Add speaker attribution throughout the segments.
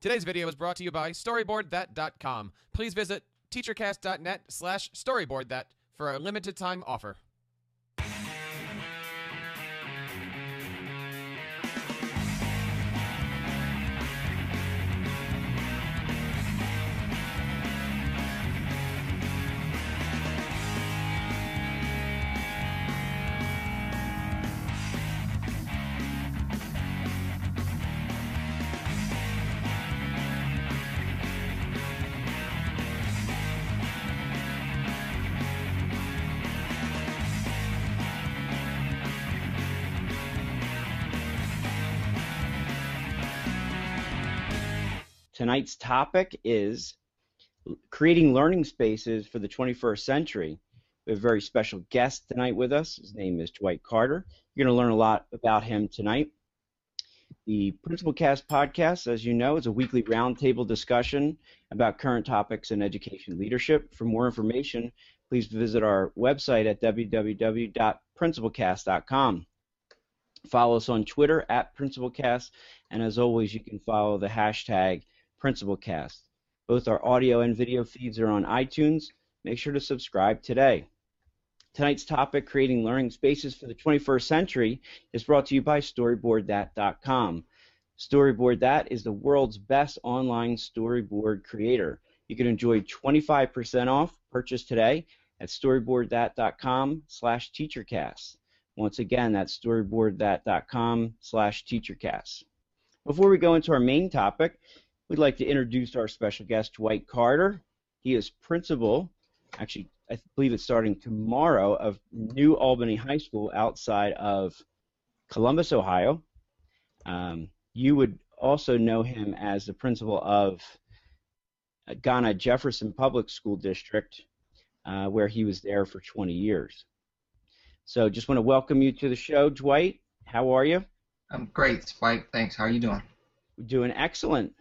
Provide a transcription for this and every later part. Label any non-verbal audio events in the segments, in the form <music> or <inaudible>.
Speaker 1: Today's video is brought to you by StoryboardThat.com. Please visit teachercast.net slash storyboardthat for a limited time offer.
Speaker 2: Tonight's topic is creating learning spaces for the 21st century. We have a very special guest tonight with us. His name is Dwight Carter. You're going to learn a lot about him tonight. The Principal Cast podcast, as you know, is a weekly roundtable discussion about current topics in education leadership. For more information, please visit our website at www.principalcast.com. Follow us on Twitter at PrincipalCast, and as always, you can follow the hashtag PrincipalCast. Both our audio and video feeds are on iTunes. Make sure to subscribe today. Tonight's topic, creating learning spaces for the 21st century, is brought to you by StoryboardThat.com. Storyboard That is the world's best online storyboard creator. You can enjoy 25% off purchase today at storyboardthat.com slash teachercast. Once again, that's storyboardthat.com slash teachercast. Before we go into our main topic, We'd like to introduce our special guest, Dwight Carter. He is principal, actually, I believe it's starting tomorrow, of New Albany High School outside of Columbus, Ohio. Um, you would also know him as the principal of Gahanna Jefferson Public School District, uh, where he was there for 20 years. So just want to welcome you to the show, Dwight. How are you?
Speaker 3: I'm great, Spike. Thanks. How are you doing?
Speaker 2: Doing excellent.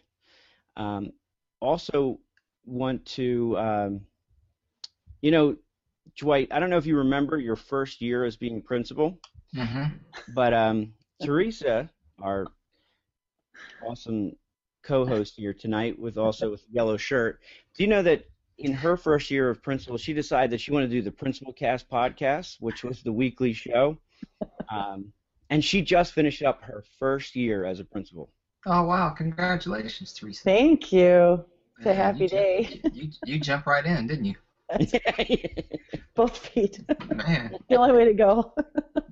Speaker 2: Um, also, want to, um, you know, Dwight, I don't know if you remember your first year as being principal,
Speaker 3: mm-hmm.
Speaker 2: but um, Theresa, our awesome co-host here tonight, with also with yellow shirt. Do you know that in her first year of principal, she decided that she wanted to do the Principal Cast podcast, which was the weekly show, um, and she just finished up her first year as a principal.
Speaker 3: Oh wow! Congratulations, Theresa.
Speaker 4: Thank you. It's a happy
Speaker 3: you
Speaker 4: day.
Speaker 3: Jumped, you, you jumped right in, didn't you? <laughs>
Speaker 4: Both feet.
Speaker 3: Man. <laughs>
Speaker 4: the only way to go.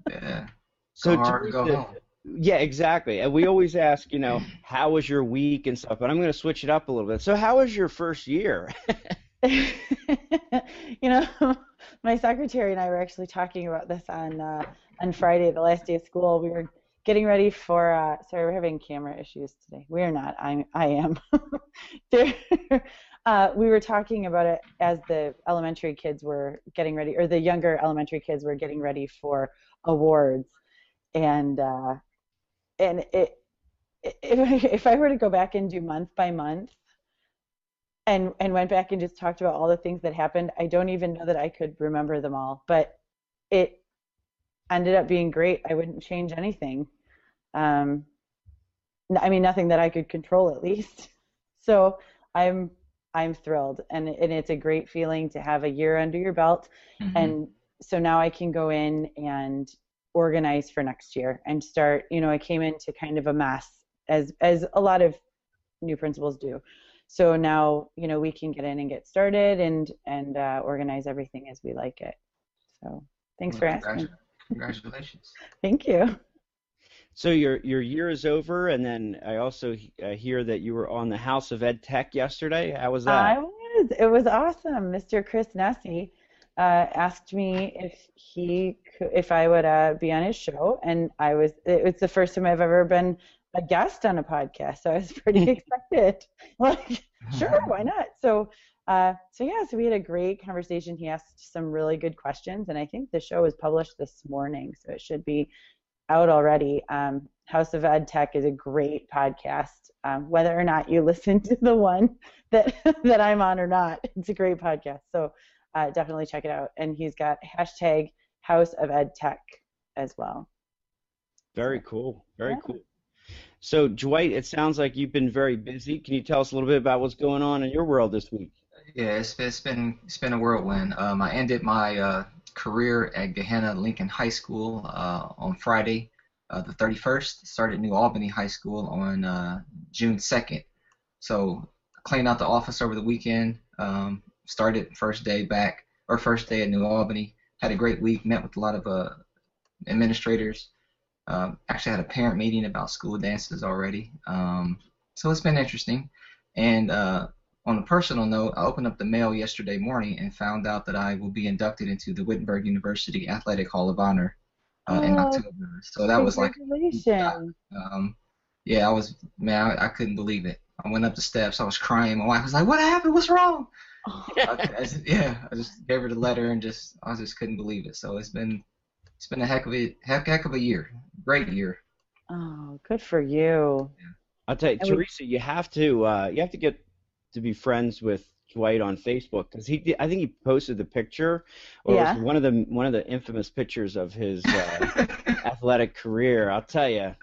Speaker 3: yeah.
Speaker 2: So
Speaker 3: go hard
Speaker 2: Theresa,
Speaker 3: go home.
Speaker 2: Yeah, exactly. And we always ask, you know, how was your week and stuff, but I'm going to switch it up a little bit. So, how was your first year? <laughs>
Speaker 4: you know, my secretary and I were actually talking about this on uh, on Friday, the last day of school. We were getting ready for. Uh, sorry, we're having camera issues today. We're not. I'm. I am. <laughs> <laughs> Uh, we were talking about it as the elementary kids were getting ready, or the younger elementary kids were getting ready for awards, and uh, and it. If, if I were to go back and do month by month, and and went back and just talked about all the things that happened, I don't even know that I could remember them all. But it ended up being great. I wouldn't change anything. Um, I mean, nothing that I could control at least. <laughs> So I'm I'm thrilled, and and it's a great feeling to have a year under your belt,
Speaker 3: Mhm.
Speaker 4: and so now I can go in and organize for next year and start. You know, I came into kind of a mess as as a lot of new principals do. So now you know we can get in and get started and and uh, organize everything as we like it. So thanks
Speaker 3: Well,
Speaker 4: for asking.
Speaker 3: Congratu- Congratulations. <laughs>
Speaker 4: Thank you.
Speaker 2: So your your year is over, and then I also uh, hear that you were on the House of Ed Tech yesterday. How was that?
Speaker 4: I was. It was awesome. Mr. Chris Nesi uh, asked me if he could, if I would uh, be on his show, and I was. It was the first time I've ever been a guest on a podcast, so I was <laughs> pretty <laughs> excited. Like, sure, why not? So, uh, so yeah, so we had a great conversation. He asked some really good questions, and I think the show was published this morning, so it should be out already. Um, House of Ed Tech is a great podcast. Um, whether or not you <laughs> listen to the one that <laughs> that I'm on or not, it's a great podcast. So uh, definitely check it out. And he's got hashtag House of Ed Tech as well.
Speaker 2: Very cool. Very
Speaker 4: Yeah.
Speaker 2: cool. So Dwight, it sounds like you've been very busy. Can you tell us a little bit about what's going on in your world this week?
Speaker 3: Yeah, it's, it's been it's been a whirlwind. Um, I ended my uh, career at Gahanna Lincoln High School uh, on Friday, uh, the 31st. Started New Albany High School on uh, June 2nd. So cleaned out the office over the weekend. Um, started first day back or first day at New Albany. Had a great week. Met with a lot of uh, administrators. Um, actually had a parent meeting about school dances already. Um, so it's been interesting. And uh, on a personal note, I opened up the mail yesterday morning and found out that I will be inducted into the Wittenberg University Athletic Hall of Honor uh, in
Speaker 4: Oh,
Speaker 3: October. So that was like, um, yeah, I was man, I, I couldn't believe it. I went up the steps, I was crying. My wife was like, "What happened? What's wrong?" I, I just, <laughs> yeah, I just gave her the letter and just I just couldn't believe it. So it's been it's been a heck of a heck heck of a year, great year.
Speaker 4: Oh, good for you.
Speaker 2: I'll tell you,
Speaker 4: And we-
Speaker 2: Teresa, you have to uh, you have to get to be friends with Dwight on Facebook because he I think he posted the picture or it
Speaker 4: Yeah.
Speaker 2: was one of the one of the infamous pictures of his uh, <laughs> athletic career. I'll tell you,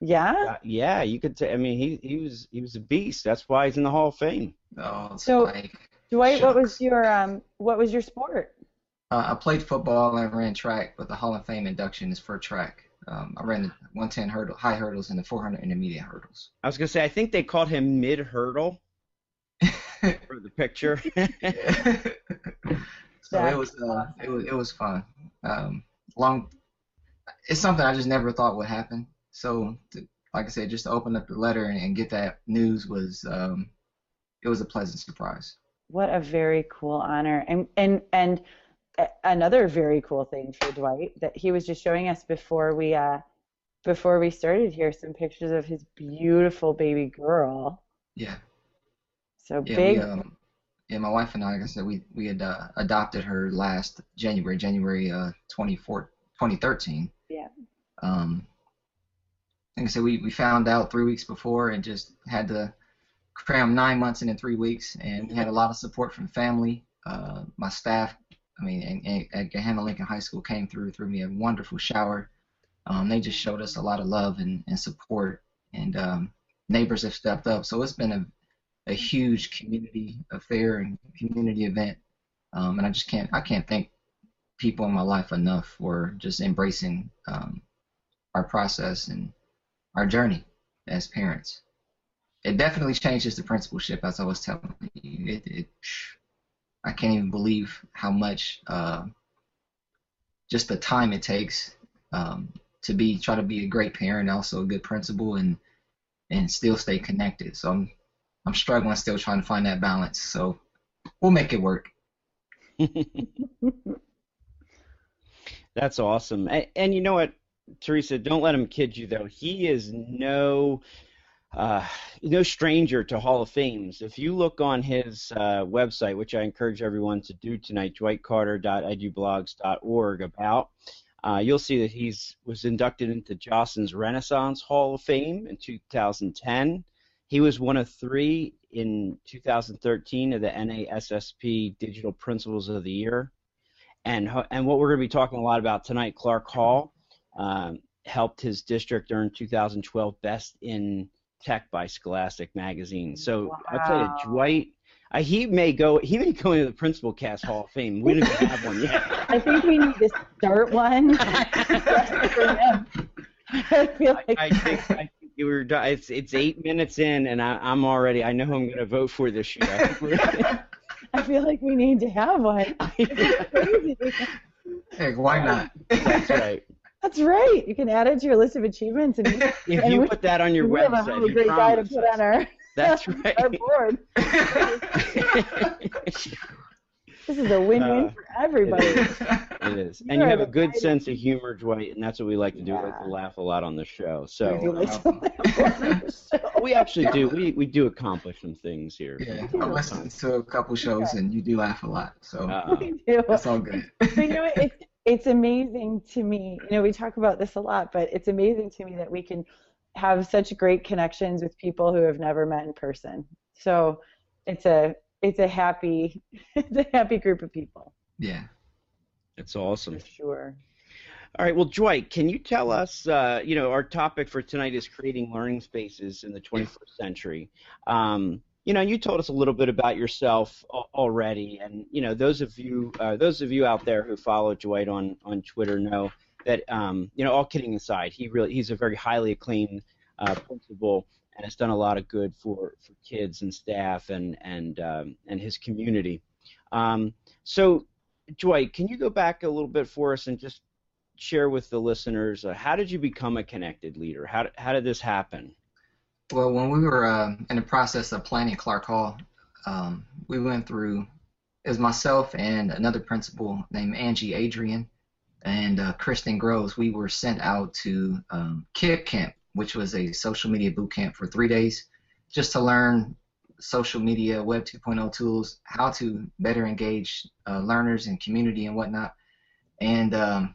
Speaker 4: Yeah.
Speaker 2: uh, yeah, you could. T- I mean, he he was he was a beast. That's why he's in the Hall of Fame.
Speaker 3: oh,
Speaker 4: So-
Speaker 3: like,
Speaker 4: Dwight, what was your um what was your sport?
Speaker 3: Uh, I played football and ran track, but the Hall of Fame induction is for track. Um, I ran the 110 hurdle, high hurdles and the 400 intermediate hurdles.
Speaker 2: I was gonna say I think they called him mid hurdle <laughs> for the picture. <laughs> <laughs>
Speaker 3: so it was, uh, it was it was fun. Um, long, it's something I just never thought would happen. So, to, like I said, just to open up the letter and, and get that news was, um, it was a pleasant surprise.
Speaker 4: What a very cool honor. And and and a- another very cool thing for Dwight that he was just showing us before we uh before we started here some pictures of his beautiful baby girl.
Speaker 3: Yeah.
Speaker 4: So
Speaker 3: Yeah,
Speaker 4: big
Speaker 3: we, um, yeah, my wife and I, like I said, we we had uh, adopted her last January, January uh, 24, 2013.
Speaker 4: Yeah.
Speaker 3: Um, like I said, we, we found out three weeks before and just had to cram nine months in in three weeks, and had a lot of support from family. Uh, my staff, I mean, at Gahanna Lincoln High School came through, threw me a wonderful shower. Um, they just showed us a lot of love and, and support, and um, neighbors have stepped up. So it's been a a huge community affair and community event. Um, and I just can't I can't thank people in my life enough for just embracing um, our process and our journey as parents. It definitely changes the principalship, as I was telling you. It, it I can't even believe how much uh, just the time it takes um, to be try to be a great parent, also a good principal, and and still stay connected. So I'm I'm struggling still trying to find that balance. So we'll make it work. <laughs>
Speaker 2: That's awesome. And, and you know what? Theresa, don't let him kid you though. He is no uh, no stranger to Hall of Fames. If you look on his uh, website, which I encourage everyone to do tonight, dwightcarter.edublogs.org, about, uh, you'll see that he's was inducted into Jostens Renaissance Hall of Fame in 2010. He was one of three in 2013 of the NASSP Digital Principals of the Year. And, and what we're going to be talking a lot about tonight, Clark Hall um, helped his district earn 2012 Best in Tech by Scholastic Magazine. So wow. I'll tell you, Dwight, uh, he may go. He may go into the Principal Cast Hall of Fame. We don't have one yet. <laughs>
Speaker 4: I think we need to start one. <laughs>
Speaker 2: I feel like I, I think, I think you were. It's it's eight minutes in, and I, I'm already. I know who I'm going to vote for this year.
Speaker 4: I, <laughs> I feel like we need to have one.
Speaker 3: Hey, why not?
Speaker 2: That's right.
Speaker 4: That's right. You can add it to your list of achievements, and <laughs>
Speaker 2: if and you we, put that on your
Speaker 4: we
Speaker 2: website,
Speaker 4: have a really great guy to put on our <laughs>
Speaker 2: that's <laughs> right
Speaker 4: our board. This is a win-win uh, for everybody.
Speaker 2: It is, and you have a good sense of humor, Dwight, and that's what we like to do. Yeah. We like to laugh a lot on the show. So we actually do. We we do accomplish some things here.
Speaker 3: Yeah, I listened to a couple shows, and you do laugh a lot. So uh, that's all good.
Speaker 4: you know, it's it's amazing to me. You know, we talk about this a lot, but it's amazing to me that we can have such great connections with people who have never met in person. So it's a it's a happy <laughs> it's a happy group of people.
Speaker 3: Yeah.
Speaker 2: It's awesome.
Speaker 4: For sure.
Speaker 2: All right. Well, Dwight, can you tell us? Uh, you know, our topic for tonight is creating learning spaces in the 21st century. Um, you know, you told us a little bit about yourself already, and you know, those of you, uh, those of you out there who follow Dwight on on Twitter know that, um, you know, all kidding aside, he really he's a very highly acclaimed uh, principal and has done a lot of good for, for kids and staff and and um, and his community. Um, so, Dwight, can you go back a little bit for us and just share with the listeners uh, how did you become a connected leader? How how did this happen?
Speaker 3: Well, when we were uh, in the process of planning Clark Hall, um, we went through. It was myself and another principal named Angie Adrian and uh, Kristen Groves. We were sent out to um, KIP Camp which was a social media boot camp for three days, just to learn social media, Web 2.0 tools, how to better engage uh, learners and community and whatnot. And um,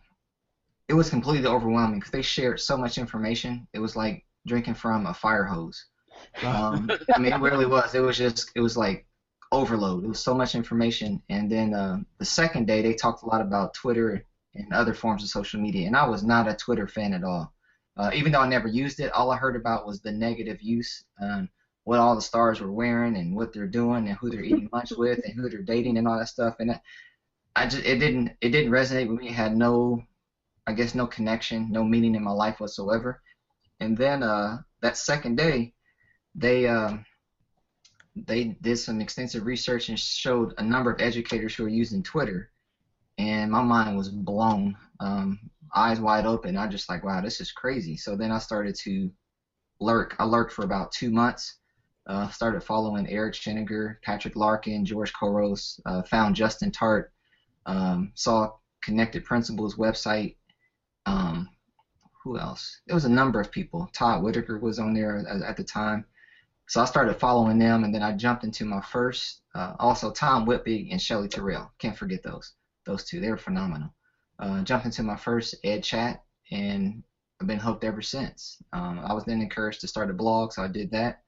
Speaker 3: it was completely overwhelming because they shared so much information. It was like drinking from a fire hose. <laughs> Um, I mean, it really was. It was just, it was like overload. It was so much information. And then uh, the second day, they talked a lot about Twitter and other forms of social media. And I was not a Twitter fan at all. Uh, even though I never used it, all I heard about was the negative use, um, what all the stars were wearing and what they're doing and who they're eating <laughs> lunch with and who they're dating and all that stuff. And I, I just it didn't it didn't resonate with me. It had no, I guess no connection, no meaning in my life whatsoever. And then uh, that second day, they um, they did some extensive research and showed a number of educators who are using Twitter, and my mind was blown. Um, eyes wide open. I just like, wow, this is crazy. So then I started to lurk. I lurked for about two months. Uh, started following Eric Sheninger, Patrick Larkin, George Couros. Uh, found Justin Tarte. Um, saw Connected Principals website. Um, who else? There was a number of people. Todd Whitaker was on there at, at the time. So I started following them, and then I jumped into my first. Uh, also, Tom Whitby and Shelly Terrell. Can't forget those. Those two. They were phenomenal uh, jumped into my first ed chat and I've been hooked ever since. Um, I was then encouraged to start a blog, so I did that.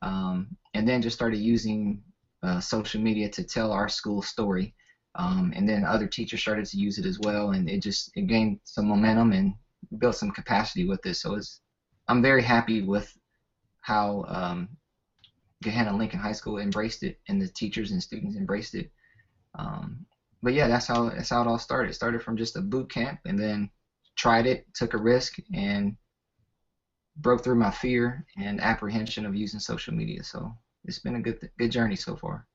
Speaker 3: Um, and then just started using uh, social media to tell our school story. Um, and then other teachers started to use it as well, and it just it gained some momentum and built some capacity with this. So it's, I'm very happy with how um, Gahanna Lincoln High School embraced it, and the teachers and students embraced it. Um, but yeah, that's how that's how it all started. It started from just a boot camp, and then tried it, took a risk, and broke through my fear and apprehension of using social media. So it's been a good good journey so far.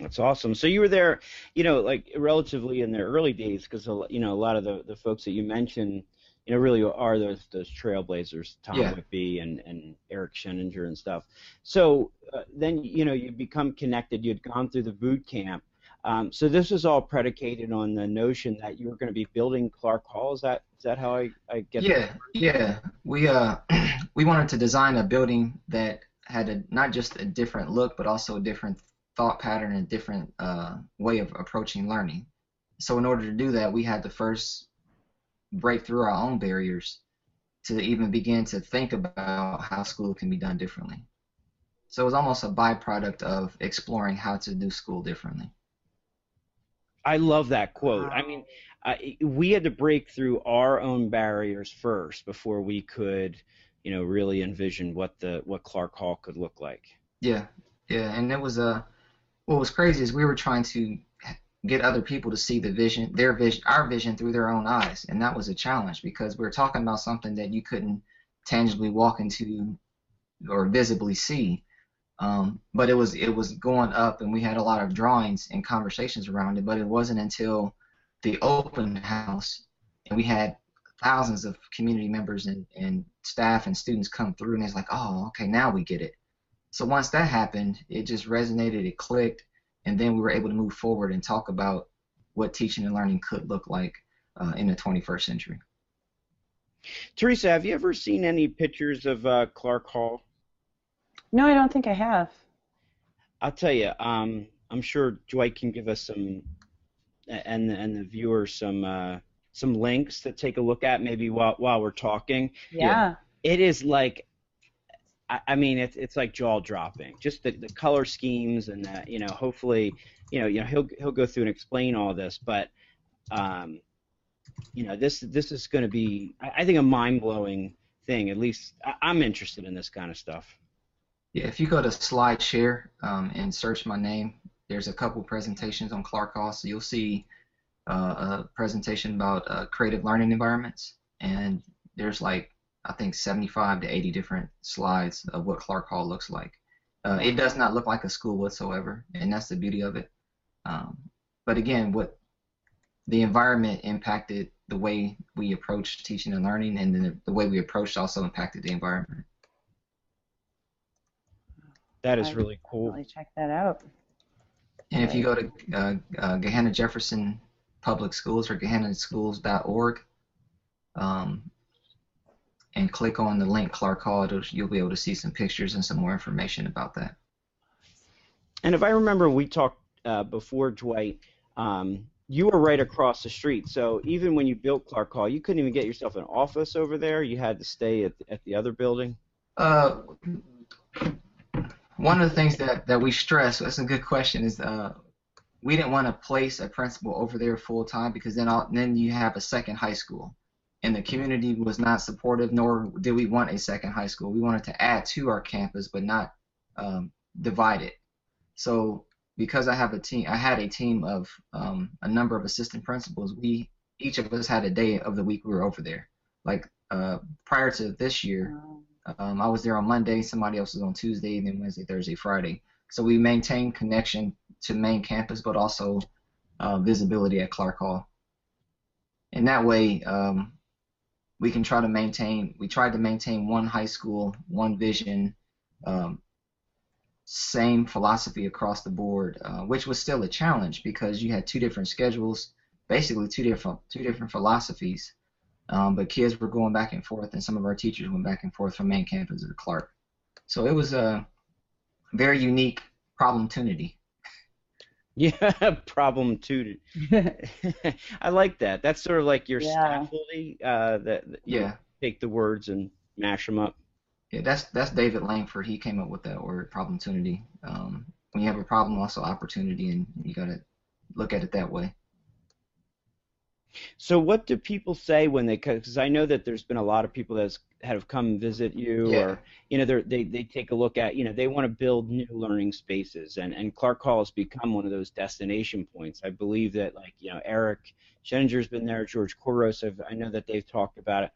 Speaker 2: That's awesome. So you were there, you know, like relatively in the early days, because you know a lot of the the folks that you mentioned, you know, really are those those trailblazers, Tom yeah. Whitby and and Eric Sheninger and stuff. So uh, then you know you become connected. You had gone through the boot camp. Um, so this was all predicated on the notion that you were going to be building Clark Hall. Is that is that how I, I get?
Speaker 3: Yeah,
Speaker 2: that?
Speaker 3: yeah. We uh <clears throat> we wanted to design a building that had a not just a different look, but also a different thought pattern and different uh, way of approaching learning. So in order to do that, we had to first break through our own barriers to even begin to think about how school can be done differently. So it was almost a byproduct of exploring how to do school differently.
Speaker 2: I love that quote. I mean, I, we had to break through our own barriers first before we could, you know, really envision what the what Clark Hall could look like.
Speaker 3: Yeah, yeah, and it was a. What was crazy is we were trying to get other people to see the vision, their vision, our vision through their own eyes, and that was a challenge because we were talking about something that you couldn't tangibly walk into or visibly see. Um, but it was it was going up, and we had a lot of drawings and conversations around it. But it wasn't until the open house, and we had thousands of community members and, and staff and students come through, and it's like, oh, okay, now we get it. So once that happened, it just resonated, it clicked, and then we were able to move forward and talk about what teaching and learning could look like uh, in the 21st century.
Speaker 2: Theresa, have you ever seen any pictures of uh, Clark Hall?
Speaker 4: No, I don't think I have.
Speaker 2: I'll tell you. Um, I'm sure Dwight can give us some, and and the viewers some uh, some links to take a look at maybe while while we're talking.
Speaker 4: Yeah. yeah.
Speaker 2: It is like, I, I mean, it's it's like jaw dropping. Just the, the color schemes and the, you know, hopefully, you know, you know, he'll he'll go through and explain all this, but, um, you know, this this is going to be, I, I think, a mind blowing thing. At least I, I'm interested in this kind of stuff.
Speaker 3: Yeah, if you go to SlideShare um, and search my name, there's a couple presentations on Clark Hall. So you'll see uh, a presentation about uh, creative learning environments, and there's like I think 75 to 80 different slides of what Clark Hall looks like. Uh, it does not look like a school whatsoever, and that's the beauty of it. Um, but again, what the environment impacted the way we approached teaching and learning, and the, the way we approached also impacted the environment.
Speaker 2: That is really cool.
Speaker 4: Really check that out.
Speaker 3: And if you go to uh, uh, Gahanna Jefferson Public Schools or gahannaschools.org um, and click on the link Clark Hall, you'll be able to see some pictures and some more information about that.
Speaker 2: And if I remember, we talked uh, before, Dwight. Um, you were right across the street, so even when you built Clark Hall, you couldn't even get yourself an office over there. You had to stay at, at the other building.
Speaker 3: Uh, one of the things that, that we stress, that's a good question, is uh, we didn't want to place a principal over there full time because then all, then you have a second high school, and the community was not supportive, nor did we want a second high school. We wanted to add to our campus, but not um, divide it. So because I have a team, I had a team of um, a number of assistant principals. We each of us had a day of the week we were over there. Like uh, prior to this year, um, I was there on Monday, somebody else was on Tuesday, and then Wednesday, Thursday, Friday. So we maintained connection to main campus, but also uh, visibility at Clark Hall. And that way, um, we can try to maintain. We tried to maintain one high school, one vision, um, same philosophy across the board, uh, which was still a challenge because you had two different schedules, basically two different two different philosophies. Um, but kids were going back and forth, and some of our teachers went back and forth from main campus to Clark. So it was a very unique problem problemtunity. <laughs>
Speaker 2: Yeah, problem two. <laughs> I like that. That's sort of like your yeah. scaffolding. Uh, that, that
Speaker 3: yeah.
Speaker 2: take the words and mash them up.
Speaker 3: Yeah, that's that's David Langford. He came up with that word, problem problemtunity. Um, when you have a problem, also opportunity, and you got to look at it that way.
Speaker 2: So what do people say when they because I know that there's been a lot of people that have come visit you
Speaker 3: yeah.
Speaker 2: or you know they they take a look at you know they want to build new learning spaces and and Clark Hall has become one of those destination points. I believe that like you know Eric Sheninger has been there, George Couros, have, I know that they've talked about it.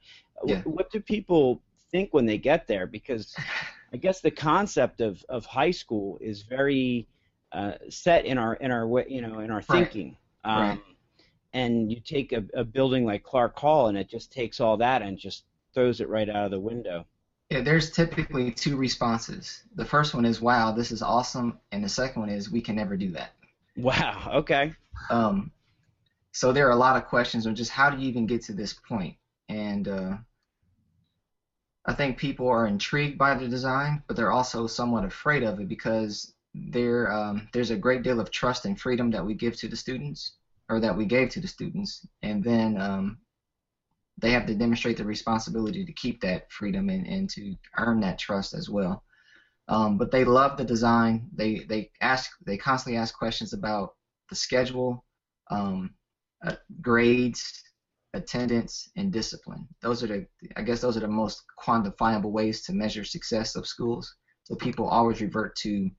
Speaker 3: Yeah.
Speaker 2: What, what do people think when they get there? Because I guess the concept of, of high school is very uh, set in our in our way you know in our thinking.
Speaker 3: Right. Um, right
Speaker 2: and you take a, a building like Clark Hall and it just takes all that and just throws it right out of the window.
Speaker 3: Yeah, there's typically two responses. The first one is, wow, this is awesome. And the second one is, we can never do that.
Speaker 2: Wow. Okay.
Speaker 3: Um, so there are a lot of questions on just how do you even get to this point? and uh, I think people are intrigued by the design, but they're also somewhat afraid of it because there um, there's a great deal of trust and freedom that we give to the students, or that we gave to the students, and then um, they have to demonstrate the responsibility to keep that freedom and, and to earn that trust as well. Um, but they love the design. They they ask they constantly ask questions about the schedule, um, uh, grades, attendance, and discipline. Those are the I guess those are the most quantifiable ways to measure success of schools. So people always revert to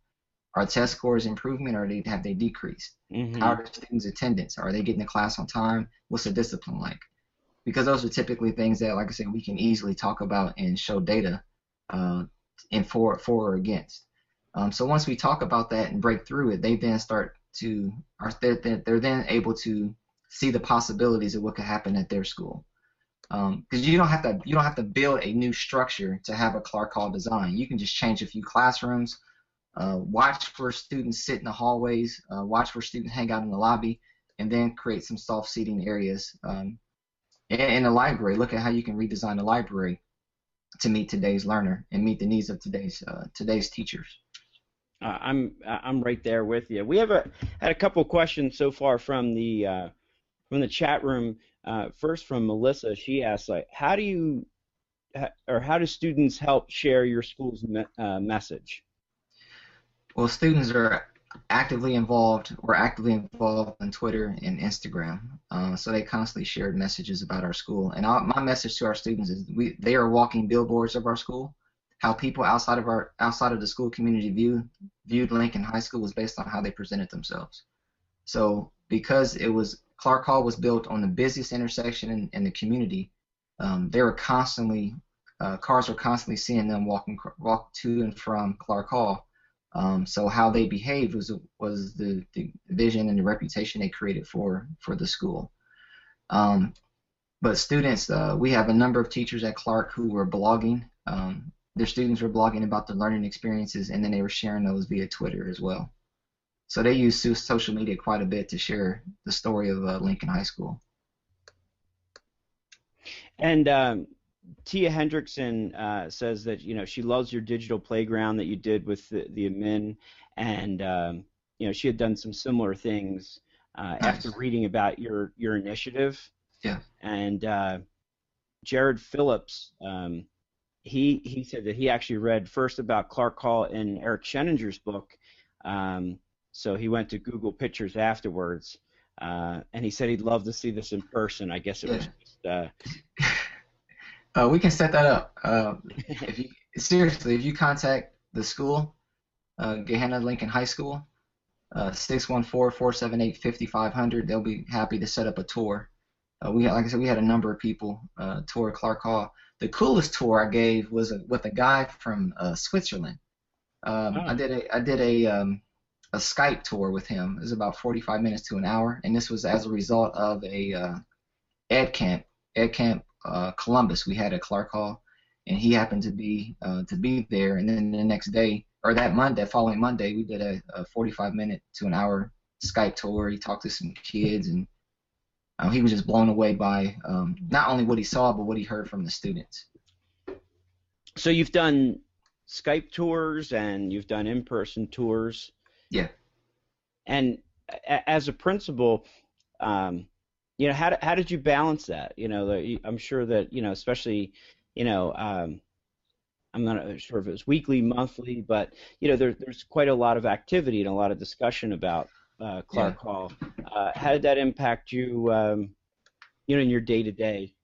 Speaker 3: are test scores improvement or they, have they decreased?
Speaker 2: Mm-hmm.
Speaker 3: How are students' attendance? Are they getting to class on time? What's the discipline like? Because those are typically things that, like I said, we can easily talk about and show data uh, in for for or against. Um, so once we talk about that and break through it, they then start to are they're, they're then able to see the possibilities of what could happen at their school. Because um, you don't have to you don't have to build a new structure to have a Clark Hall design. You can just change a few classrooms, uh, watch where students sit in the hallways, uh, watch where students hang out in the lobby, and then create some soft seating areas. Um, in, in the library, look at how you can redesign the library to meet today's learner and meet the needs of today's uh, today's teachers.
Speaker 2: Uh, I'm I'm right there with you. We have a had a couple questions so far from the uh, from the chat room. Uh, first from Melissa, she asks like, how do you or how do students help share your school's me- uh, message?
Speaker 3: Well, students are actively involved. We're actively involved on Twitter and Instagram, uh, so they constantly shared messages about our school. And my message to our students is, we they are walking billboards of our school. How people outside of our outside of the school community view viewed Lincoln High School was based on how they presented themselves. So because it was Clark Hall was built on the busiest intersection in, in the community, um, they were constantly uh, cars were constantly seeing them walking walk to and from Clark Hall um, so how they behaved was was the, the vision and the reputation they created for for the school. Um, but students, uh, we have a number of teachers at Clark who were blogging. Um, their students were blogging about their learning experiences, and then they were sharing those via Twitter as well. So they use social media quite a bit to share the story of uh, Lincoln High School.
Speaker 2: And um, Tia Hendrickson uh, says that you know she loves your digital playground that you did with the, the admin, and um, you know she had done some similar things uh, nice. after reading about your your initiative.
Speaker 3: Yeah.
Speaker 2: And uh, Jared Phillips, um, he he said that he actually read first about Clark Hall in Eric Sheninger's book, um, so he went to Google Pictures afterwards, uh, and he said he'd love to see this in person. I guess it yeah. was just. Uh,
Speaker 3: we can set that up. Uh, <laughs> if you seriously, if you contact the school, uh, Gahanna Lincoln High School, uh, 614-478-5500, they'll be happy to set up a tour. Uh, we, like I said, we had a number of people uh, tour Clark Hall. The coolest tour I gave was a, with a guy from uh, Switzerland. Um, oh. I did a I did a um, a Skype tour with him. It was about 45 minutes to an hour, and this was as a result of a uh, Ed Camp. Ed Camp uh, Columbus. We had a Clark Hall, and he happened to be uh, to be there. And then the next day, or that Monday, following Monday, we did a, a 45 minute to an hour Skype tour. He talked to some kids, and uh, he was just blown away by um, not only what he saw, but what he heard from the students.
Speaker 2: So you've done Skype tours and you've done in-person tours.
Speaker 3: Yeah.
Speaker 2: And as a principal, um, you know, how how did you balance that? You know, the, I'm sure that you know, especially, you know, um, I'm not sure if it was weekly, monthly, but you know, there, there's quite a lot of activity and a lot of discussion about uh, Clark yeah. Hall. Uh, how did that impact you, um, you know, in your day to day?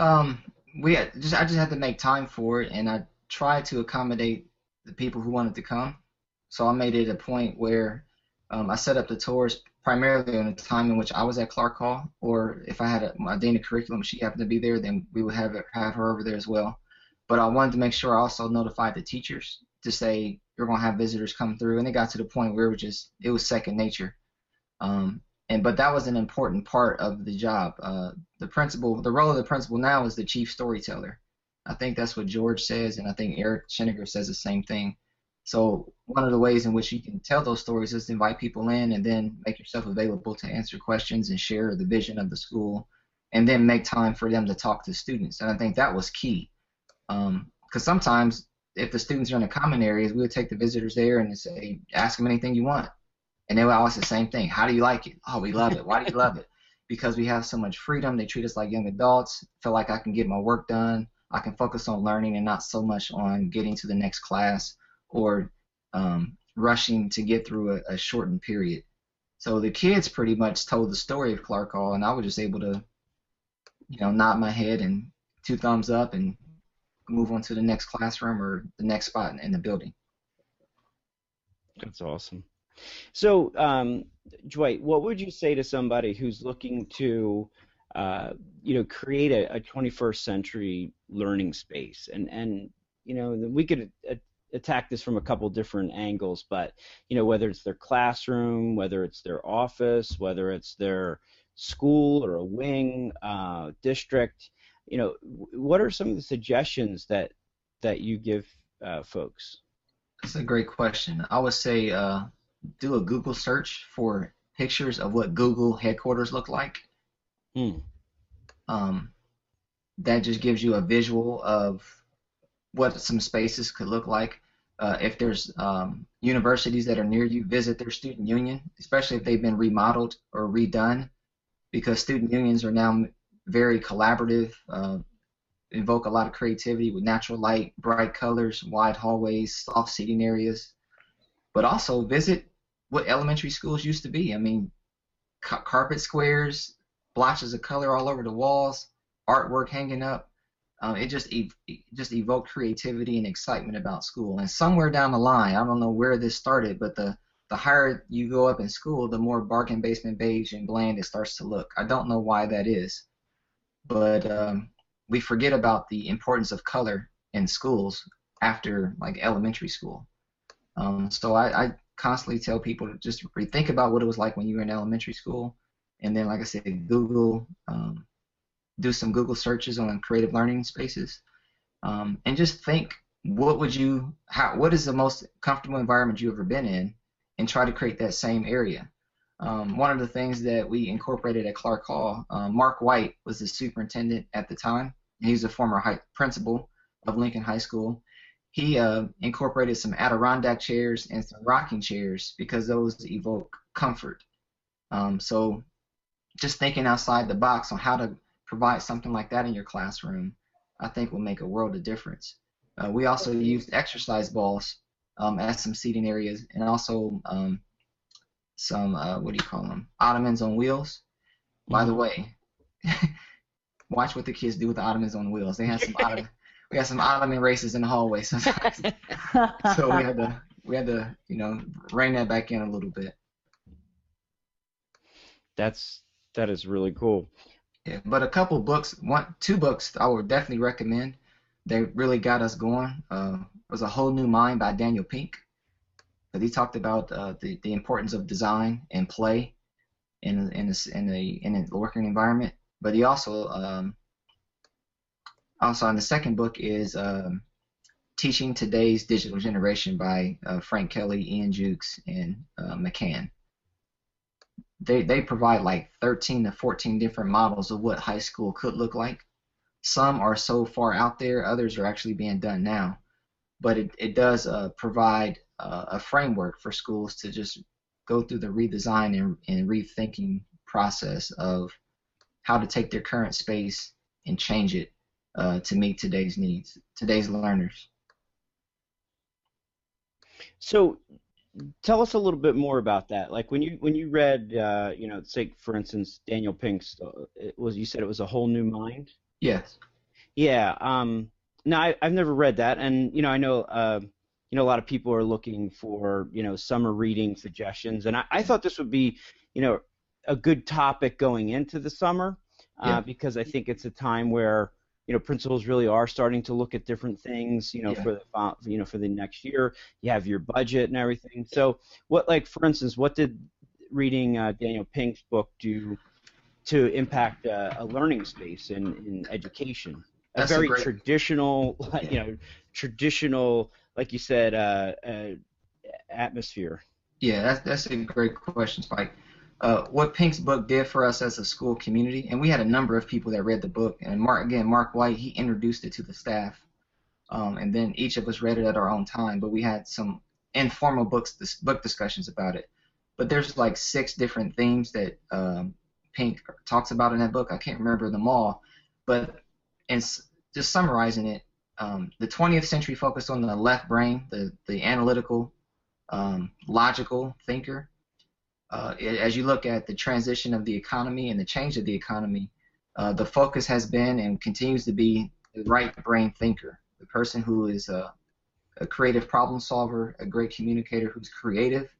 Speaker 3: Um, we had, just I just had to make time for it, and I tried to accommodate the people who wanted to come. So I made it a point where um, I set up the tours primarily on the time in which I was at Clark Hall, or if I had a, my dean of curriculum, she happened to be there, then we would have have her over there as well. But I wanted to make sure I also notified the teachers to say you're gonna have visitors come through, and it got to the point where it was just it was second nature. Um, and but that was an important part of the job. Uh, the principal, the role of the principal now is the chief storyteller. I think that's what George says, and I think Eric Sheninger says the same thing. So one of the ways in which you can tell those stories is to invite people in and then make yourself available to answer questions and share the vision of the school, and then make time for them to talk to students. And I think that was key, because um, sometimes if the students are in the common areas, we would take the visitors there and say, ask them anything you want, and they would always the same thing. How do you like it? Oh, we love it. Why do you love it? <laughs> Because we have so much freedom. They treat us like young adults. Feel like I can get my work done. I can focus on learning and not so much on getting to the next class or um, rushing to get through a, a, shortened period. So the kids pretty much told the story of Clark Hall, and I was just able to, you know, nod my head and two thumbs up and move on to the next classroom or the next spot in the building.
Speaker 2: That's awesome. So, um, Dwight, what would you say to somebody who's looking to, uh, you know, create a, a 21st century learning space? And and you know, we could attack this from a couple different angles, but you know, whether it's their classroom, whether it's their office, whether it's their school or a wing uh, district, you know, what are some of the suggestions that that you give uh, folks?
Speaker 3: That's a great question. I would say uh, do a Google search for pictures of what Google headquarters look like.
Speaker 2: Hmm.
Speaker 3: Um, that just gives you a visual of what some spaces could look like. Uh, if there's um, universities that are near you, visit their student union, especially if they've been remodeled or redone, because student unions are now very collaborative, uh, invoke a lot of creativity with natural light, bright colors, wide hallways, soft seating areas. But also visit what elementary schools used to be. I mean, ca- carpet squares, blotches of color all over the walls, artwork hanging up. Um, it just ev- just evoked creativity and excitement about school. And somewhere down the line, I don't know where this started, but the the higher you go up in school, the more bargain basement beige and bland it starts to look. I don't know why that is, but um, we forget about the importance of color in schools after like elementary school. Um, so I, I constantly tell people to just rethink about what it was like when you were in elementary school, and then like I said, Google um, do some Google searches on creative learning spaces, um, and just think what would you how what is the most comfortable environment you've ever been in, and try to create that same area. Um, one of the things that we incorporated at Clark Hall, um, Mark White was the superintendent at the time. He's a former high, principal of Lincoln High School. He uh, incorporated some Adirondack chairs and some rocking chairs because those evoke comfort. Um, so just thinking outside the box on how to provide something like that in your classroom, I think will make a world of difference. Uh, we also used exercise balls um, as some seating areas, and also um, some uh, what do you call them? Ottomans on wheels. Mm-hmm. By the mm-hmm. way, <laughs> watch what the kids do with the Ottomans on wheels. They had some <laughs> Ottoman, we had some Ottoman races in the hallway sometimes. <laughs> so we had to we had to you know rein that back in a little bit.
Speaker 2: That's that is really cool.
Speaker 3: Yeah, but a couple books, one, two books I would definitely recommend. They really got us going. Uh, was a whole new mind by Daniel Pink. But he talked about uh, the the importance of design and play in in a, in a in a working environment. But he also um, also in the second book is um, Teaching Today's Digital Generation by uh, Frank Kelly, Ian Jukes, and uh, McCain they they provide like 13 to 14 different models of what high school could look like. Some are so far out there, others are actually being done now. But it, it does uh, provide uh, a framework for schools to just go through the redesign and, and rethinking process of how to take their current space and change it uh, to meet today's needs, today's learners.
Speaker 2: So, tell us a little bit more about that. Like when you when you read, uh, you know, say for instance, Daniel Pink's, uh, it was you said it was a whole new mind.
Speaker 3: Yes.
Speaker 2: Yeah. Um. No, I, I've never read that, and you know, I know, uh, you know, a lot of people are looking for you know summer reading suggestions, and I, I thought this would be, you know, a good topic going into the summer, uh, yeah. because I think it's a time where you know principals really are starting to look at different things you know yeah. for the you know for the next year you have your budget and everything so what like for instance what did reading uh, daniel pink's book do to impact uh, a learning space in, in education
Speaker 3: That's
Speaker 2: a very
Speaker 3: a great...
Speaker 2: traditional <laughs> you know traditional like you said, uh, uh, atmosphere?
Speaker 3: Yeah, that's that's a great question, Spike. Uh, what Pink's book did for us as a school community, and we had a number of people that read the book. And Mark, again, Mark White, he introduced it to the staff, um, and then each of us read it at our own time. But we had some informal books, this, book discussions about it. But there's like six different themes that um, Pink talks about in that book. I can't remember them all, but in just summarizing it, um, the 20th century focused on the left brain, the the analytical, um, logical thinker. Uh, as you look at the transition of the economy and the change of the economy, uh, the focus has been and continues to be the right brain thinker, the person who is a, a creative problem solver, a great communicator who's creative,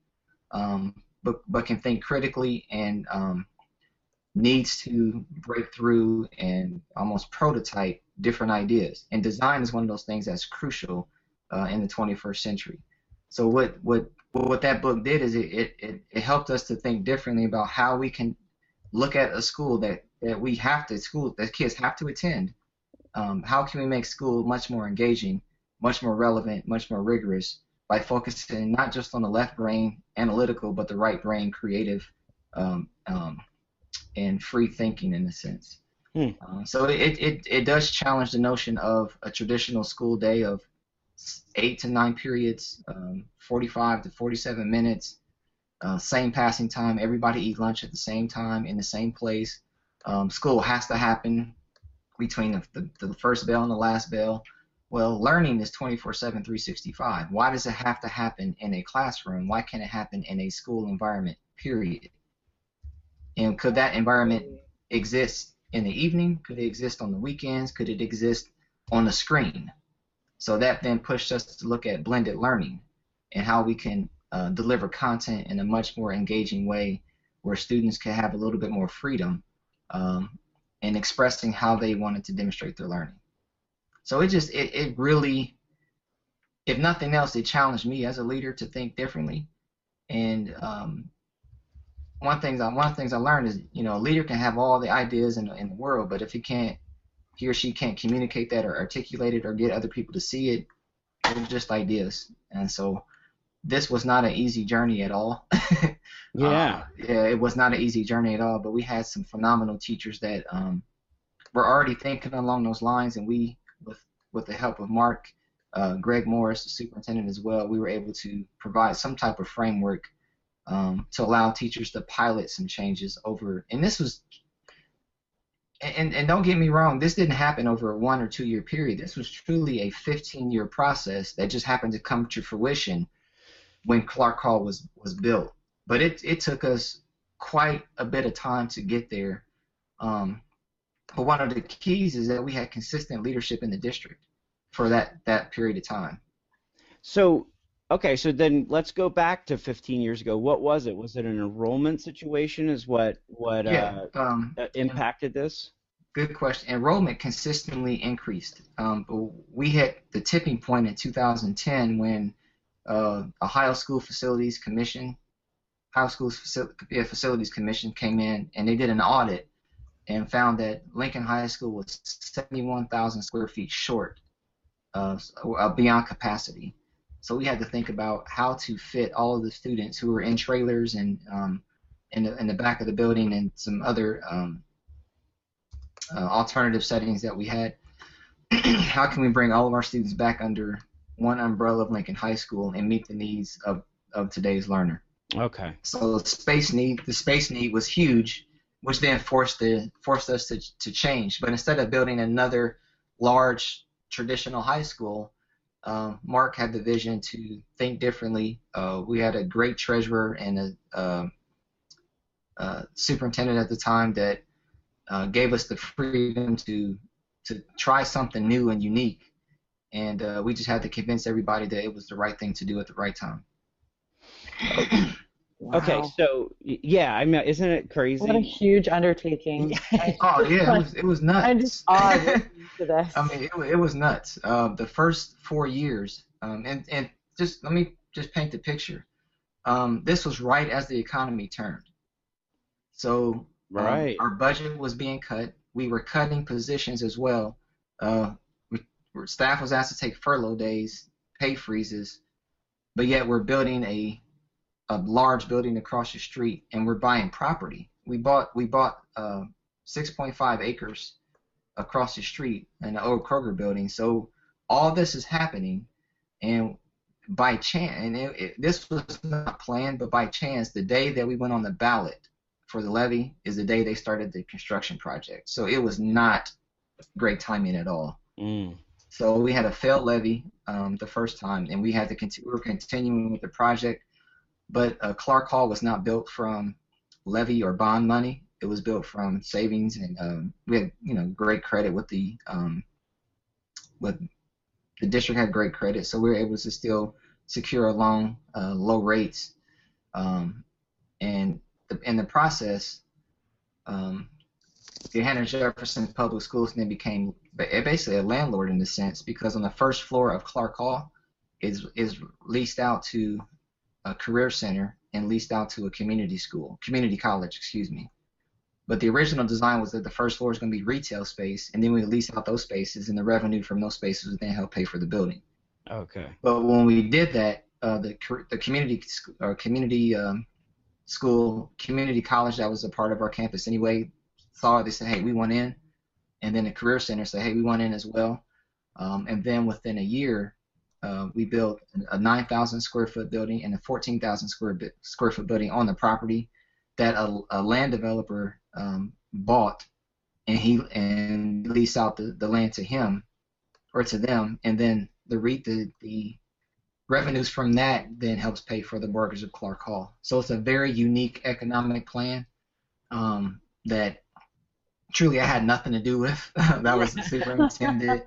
Speaker 3: um, but but can think critically and um, needs to break through and almost prototype different ideas. And design is one of those things that's crucial uh, in the 21st century. So what what what that book did is it, it, it helped us to think differently about how we can look at a school that, that we have to school that kids have to attend. Um, how can we make school much more engaging, much more relevant, much more rigorous by focusing not just on the left brain analytical, but the right brain creative um, um, and free thinking in a sense. Hmm. Uh, so it, it, it does challenge the notion of a traditional school day of eight to nine periods, um, 45 to 47 minutes, uh, same passing time, everybody eat lunch at the same time in the same place. Um, school has to happen between the, the, the first bell and the last bell. Well, learning is 24 7, 365. Why does it have to happen in a classroom? Why can't it happen in a school environment, period? And could that environment exist in the evening? Could it exist on the weekends? Could it exist on the screen? So that then pushed us to look at blended learning and how we can uh, deliver content in a much more engaging way where students can have a little bit more freedom um, in expressing how they wanted to demonstrate their learning. So it just, it, it really, if nothing else, it challenged me as a leader to think differently and um, one things one of the things I learned is you know a leader can have all the ideas in in the world, but if he can't he or she can't communicate that or articulate it or get other people to see it, they're just ideas. And so this was not an easy journey at all. <laughs>
Speaker 2: yeah.
Speaker 3: Uh, yeah, it was not an easy journey at all. But we had some phenomenal teachers that um, were already thinking along those lines, and we, with with the help of Mark, uh, Greg Morris, the superintendent as well, we were able to provide some type of framework um, to allow teachers to pilot some changes over. And this was, and, and don't get me wrong, this didn't happen over a one or two year period. This was truly a 15 year process that just happened to come to fruition when Clark Hall was, was built. But it, it took us quite a bit of time to get there. Um, but one of the keys is that we had consistent leadership in the district for that, that period of time.
Speaker 2: So Okay, so then let's go back to 15 years ago. What was it? Was it an enrollment situation? Is what what
Speaker 3: yeah,
Speaker 2: uh, um, impacted this?
Speaker 3: Good question. Enrollment consistently increased. Um, we hit the tipping point in 2010 when uh, Ohio School Facilities Commission, Ohio School Facilities Commission came in and they did an audit and found that Lincoln High School was 71,000 square feet short of, uh, beyond capacity. So we had to think about how to fit all of the students who were in trailers and um, in, the, in the back of the building and some other um, uh, alternative settings that we had. <clears throat> how can we bring all of our students back under one umbrella of Lincoln High School and meet the needs of, of today's learner?
Speaker 2: Okay.
Speaker 3: So the space need the space need was huge, which then forced the forced us to to change. But instead of building another large traditional high school, um, Mark had the vision to think differently. Uh, we had a great treasurer and a, superintendent at the time that uh, gave us the freedom to to try something new and unique, and uh, we just had to convince everybody that it was the right thing to do at the right time. <clears throat>
Speaker 2: Wow. Okay, so yeah, I mean, isn't it crazy?
Speaker 4: What a huge undertaking! <laughs> <laughs>
Speaker 3: oh yeah, it <laughs> was, it was nuts.
Speaker 4: I'm just awed to this.
Speaker 3: I mean, it, it was nuts. Uh, the first four years, um, and and just let me just paint the picture. Um, this was right as the economy turned. So um,
Speaker 2: right,
Speaker 3: our budget was being cut. We were cutting positions as well. Uh, we, staff was asked to take furlough days pay freezes, but yet we're building a a large building across the street and we're buying property. We bought we bought uh, 6.5 acres across the street in the old Kroger building. So all this is happening, and by chance, and it, it, this was not planned, but by chance, the day that we went on the ballot for the levy is the day they started the construction project. So it was not great timing at all.
Speaker 2: Mm.
Speaker 3: So we had a failed levy um, the first time, and we had to continue. We were continuing with the project, but uh, Clark Hall was not built from levy or bond money. It was built from savings, and um, we had you know great credit with the um, with the district had great credit, so we were able to still secure a loan, uh, low rates, um, and the, in the process, um, the Gahanna Jefferson Public Schools then became basically a landlord in a sense because on the first floor of Clark Hall is is leased out to a career center and leased out to a community school, community college, excuse me. But the original design was that the first floor is going to be retail space, and then we lease out those spaces, and the revenue from those spaces would then help pay for the building.
Speaker 2: Okay.
Speaker 3: But when we did that, uh, the the community or community um, school, community college that was a part of our campus anyway, saw it. They said, "Hey, we want in," and then the career center said, "Hey, we want in as well." Um, and then within a year, uh, we built a 9,000 square foot building and a 14,000 square square foot building on the property that a, a land developer um, bought, and he and leased out the, the land to him or to them, and then the re- the the revenues from that then helps pay for the mortgage of Clark Hall. So it's a very unique economic plan um, that truly I had nothing to do with. <laughs> that was the <laughs> superintendent.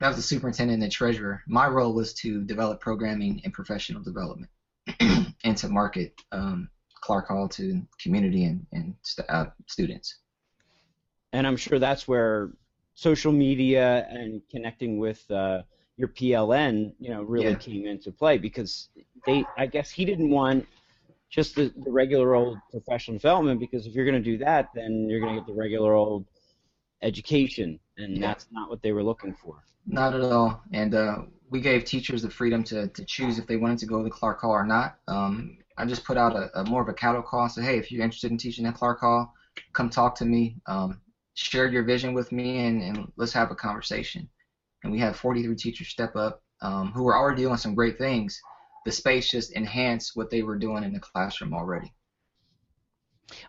Speaker 3: That was the superintendent and the treasurer. My role was to develop programming and professional development, <clears throat> and to market um, Clark Hall to community and, and uh, students.
Speaker 2: And I'm sure that's where social media and connecting with uh, your PLN, you know, really yeah. came into play because they, I guess, he didn't want just the, the regular old professional development because if you're going to do that, then you're going to get the regular old education, and yeah. that's not what they were looking for.
Speaker 3: Not at all. And uh, we gave teachers the freedom to, to choose if they wanted to go to Clark Hall or not. Um, I just put out a, a more of a cattle call. Say, hey, if you're interested in teaching at Clark Hall, come talk to me. Um, share your vision with me, and, and let's have a conversation. And we had 43 teachers step up um, who were already doing some great things. The space just enhanced what they were doing in the classroom already.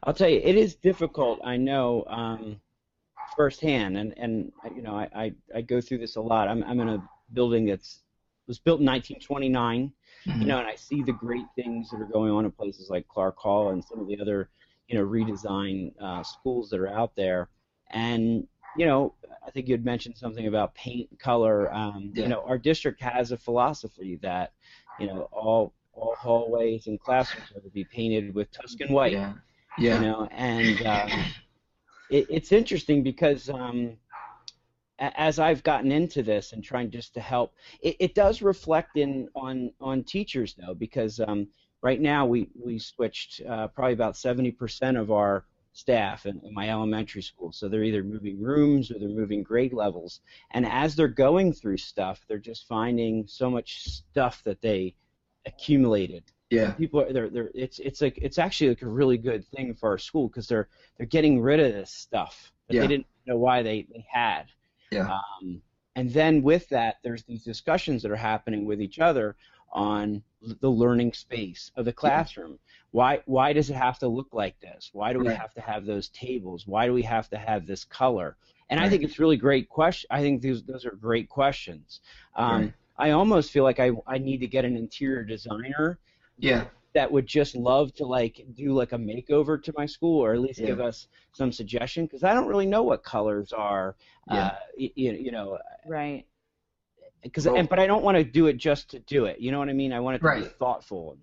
Speaker 2: I'll tell you, it is difficult. I know um, firsthand, and and you know, I, I, I go through this a lot. I'm I'm in a building that's was built in 1929 mm-hmm. you know, and I see the great things that are going on in places like Clark Hall and some of the other, you know, redesign uh, schools that are out there. And you know, I think you had mentioned something about paint color. Um, yeah. You know, our district has a philosophy that, you know, all all hallways and classrooms are to be painted with Tuscan white.
Speaker 3: Yeah. Yeah.
Speaker 2: You know, and um, it, it's interesting because um, as I've gotten into this and trying just to help, it, it does reflect in on on teachers though because um, right now we we switched uh, probably about 70% of our staff in, in, my elementary school. So they're either moving rooms or they're moving grade levels. And as they're going through stuff, they're just finding so much stuff that they accumulated.
Speaker 3: Yeah.
Speaker 2: People are they're, they're it's it's like it's actually like a really good thing for our school because they're they're getting rid of this stuff that yeah. they didn't know why they, they had.
Speaker 3: Yeah.
Speaker 2: Um, and then with that, there's these discussions that are happening with each other on the learning space of the classroom. Why why does it have to look like this? Why do we have to have those tables? Why do we have to have this color? And right. I think it's really great question. I think those those are great questions. Um, right. I almost feel like I I need to get an interior designer.
Speaker 3: Yeah
Speaker 2: that would just love to like do like a makeover to my school or at least yeah. give us some suggestion because I don't really know what colors are. Yeah. Uh, you, you know.
Speaker 4: Right.
Speaker 2: Because well, and but I don't want to do it just to do it. You know what I mean? I want it to right. be thoughtful.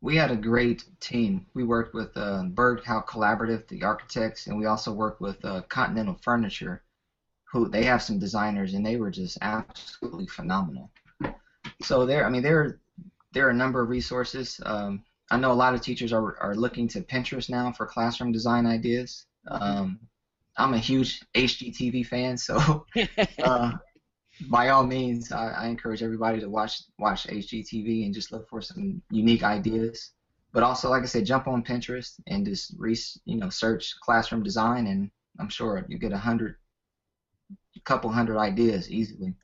Speaker 3: We had a great team. We worked with uh, Bird Cow Collaborative, the architects, and we also worked with uh, Continental Furniture, who they have some designers, and they were just absolutely phenomenal. So there, I mean, there there are a number of resources. Um, I know a lot of teachers are, are looking to Pinterest now for classroom design ideas. Um, I'm a huge HGTV fan, so <laughs> uh, by all means, I, I encourage everybody to watch watch HGTV and just look for some unique ideas. But also, like I said, jump on Pinterest and just re, you know search classroom design, and I'm sure you get a hundred, a couple hundred ideas easily.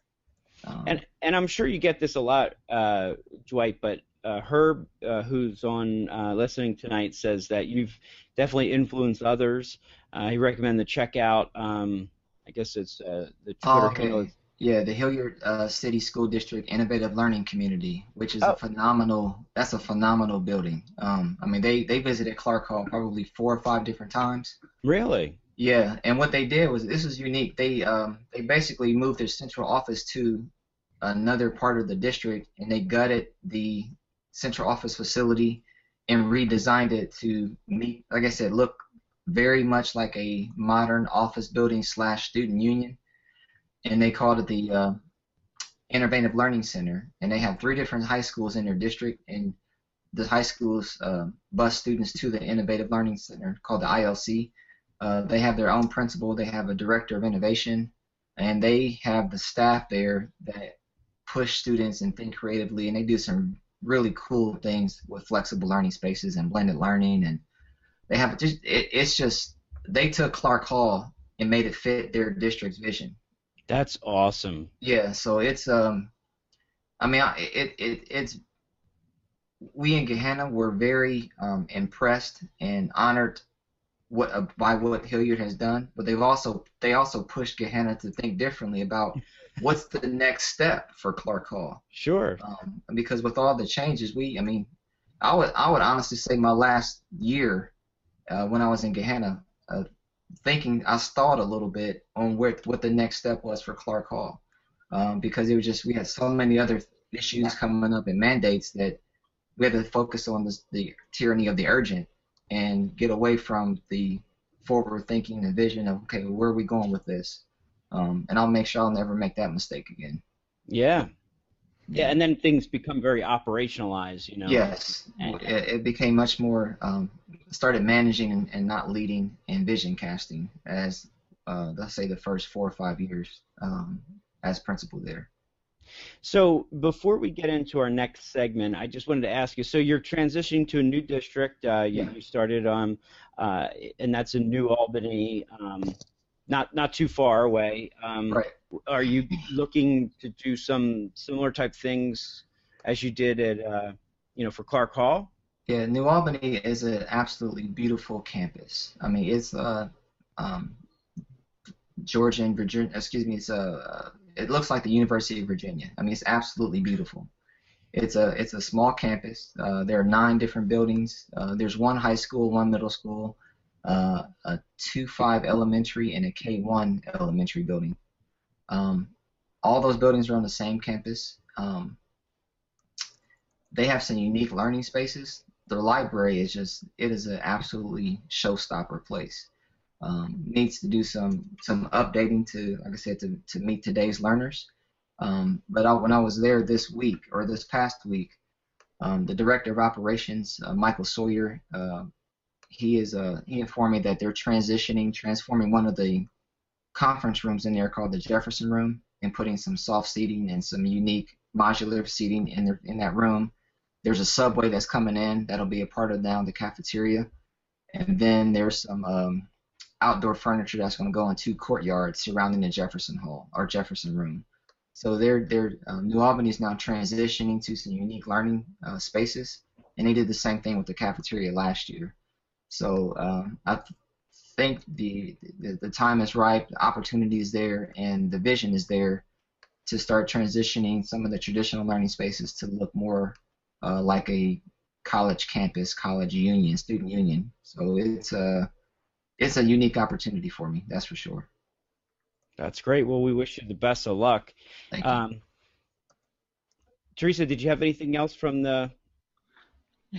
Speaker 2: Um, and and I'm sure you get this a lot, uh, Dwight. But uh, Herb, uh, who's on uh, listening tonight, says that you've definitely influenced others. Uh, he recommended to check out. Um, I guess it's uh, the
Speaker 3: Twitter oh, okay. handle. Yeah, the Hilliard uh, City School District Innovative Learning Community, which is oh. a phenomenal. That's a phenomenal building. Um, I mean, they they visited Clark Hall probably four or five different times.
Speaker 2: Really?
Speaker 3: Yeah, and what they did was this was unique. They um, they basically moved their central office to another part of the district, and they gutted the central office facility and redesigned it to meet, like I said, look very much like a modern office building slash student union, and they called it the uh, Innovative Learning Center. And they have three different high schools in their district, and the high schools uh, bus students to the Innovative Learning Center called the ILC. Uh, they have their own principal, they have a director of innovation, and they have the staff there that push students and think creatively, and they do some really cool things with flexible learning spaces and blended learning and they have just it, it's just they took Clark Hall and made it fit their district's vision.
Speaker 2: That's awesome.
Speaker 3: Yeah, so it's um, I mean, it it it's we in Gahanna were very um, impressed and honored what uh, by what Hilliard has done, but they've also they also pushed Gahanna to think differently about <laughs> what's the next step for Clark Hall.
Speaker 2: Sure.
Speaker 3: Um, because with all the changes, we I mean, I would I would honestly say my last year uh, when I was in Gahanna, uh, thinking I stalled a little bit on where what the next step was for Clark Hall, um, because it was just we had so many other issues coming up and mandates that we had to focus on this, the tyranny of the urgent and get away from the forward thinking and vision of okay, where are we going with this? Um, and I'll make sure I'll never make that mistake again.
Speaker 2: Yeah, yeah, and then things become very operationalized, you know.
Speaker 3: Yes, and, it, it, became much more. Um, started managing and, not leading and vision casting as uh, let's say the first four or five years um, as principal there.
Speaker 2: So before we get into our next segment, I just wanted to ask you. So you're transitioning to a new district. Uh, you, you started on, um, uh, and that's in New Albany. Um, not not too far away. Um,
Speaker 3: right.
Speaker 2: Are you looking to do some similar type things as you did at uh, you know for Clark Hall?
Speaker 3: Yeah, New Albany is an absolutely beautiful campus. I mean, it's uh, um, Georgia and Virginia. Excuse me, it's a. It looks like the University of Virginia. I mean, it's absolutely beautiful. It's a it's a small campus. Uh, there are nine different buildings. Uh, there's one high school, one middle school, uh, a 2-5 elementary and a K1 elementary building. Um, all those buildings are on the same campus. Um, they have some unique learning spaces. The library is just it is an absolutely showstopper place. Um, needs to do some some updating to like I said to, to meet today's learners. Um, but I, when I was there this week or this past week, um, the director of operations, uh, Michael Sawyer, uh, he is uh, he informed me that they're transitioning, transforming one of the conference rooms in there called the Jefferson Room, and putting some soft seating and some unique modular seating in there in that room. There's a subway that's coming in that'll be a part of now the cafeteria, and then there's some um, outdoor furniture that's going to go in two courtyards surrounding the Jefferson Hall or Jefferson Room. So they're they're um, New Albany is now transitioning to some unique learning uh, spaces, and they did the same thing with the cafeteria last year. So um, I think the, the, the time is ripe, the opportunity is there, and the vision is there to start transitioning some of the traditional learning spaces to look more uh, like a college campus, college union, student union. So it's a it's a unique opportunity for me, that's for sure.
Speaker 2: That's great. Well, we wish you the best of luck.
Speaker 3: Thank you. Um,
Speaker 2: Theresa, did you have anything else from the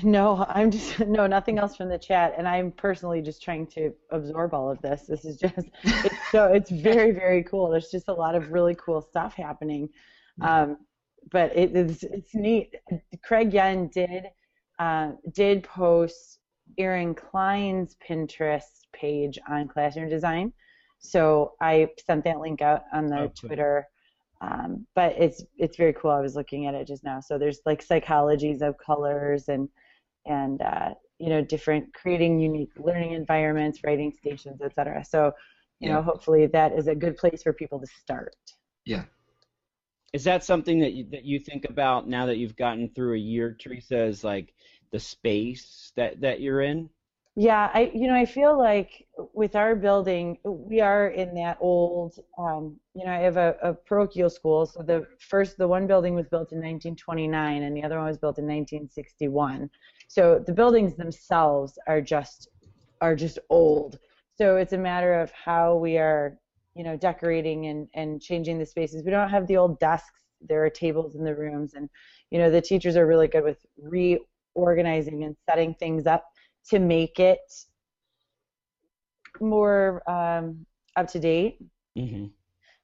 Speaker 4: no, I'm just no nothing else from the chat, and I'm personally just trying to absorb all of this. This is just it's so it's very very cool. There's just a lot of really cool stuff happening, um, but it, it's it's neat. Craig Yen did uh, did post Erin Klein's Pinterest page on classroom design, so I sent that link out on the Twitter Um, but it's it's very cool. I was looking at it just now. So there's like psychologies of colors and and uh, you know different creating unique learning environments, writing stations, etc. So you yeah. know hopefully that is a good place for people to start.
Speaker 3: Yeah.
Speaker 2: Is that something that you, that you think about now that you've gotten through a year, Theresa? Is like the space that that you're in?
Speaker 4: Yeah, I you know I feel like with our building we are in that old um, you know I have a, a parochial school. So the first the one building was built in 1929 and the other one was built in 1961 so the buildings themselves are just are just old. So it's a matter of how we are you know decorating and and changing the spaces. We don't have the old desks. There are tables in the rooms and you know the teachers are really good with reorganizing and setting things up to make it more um, up to date.
Speaker 2: Mm-hmm.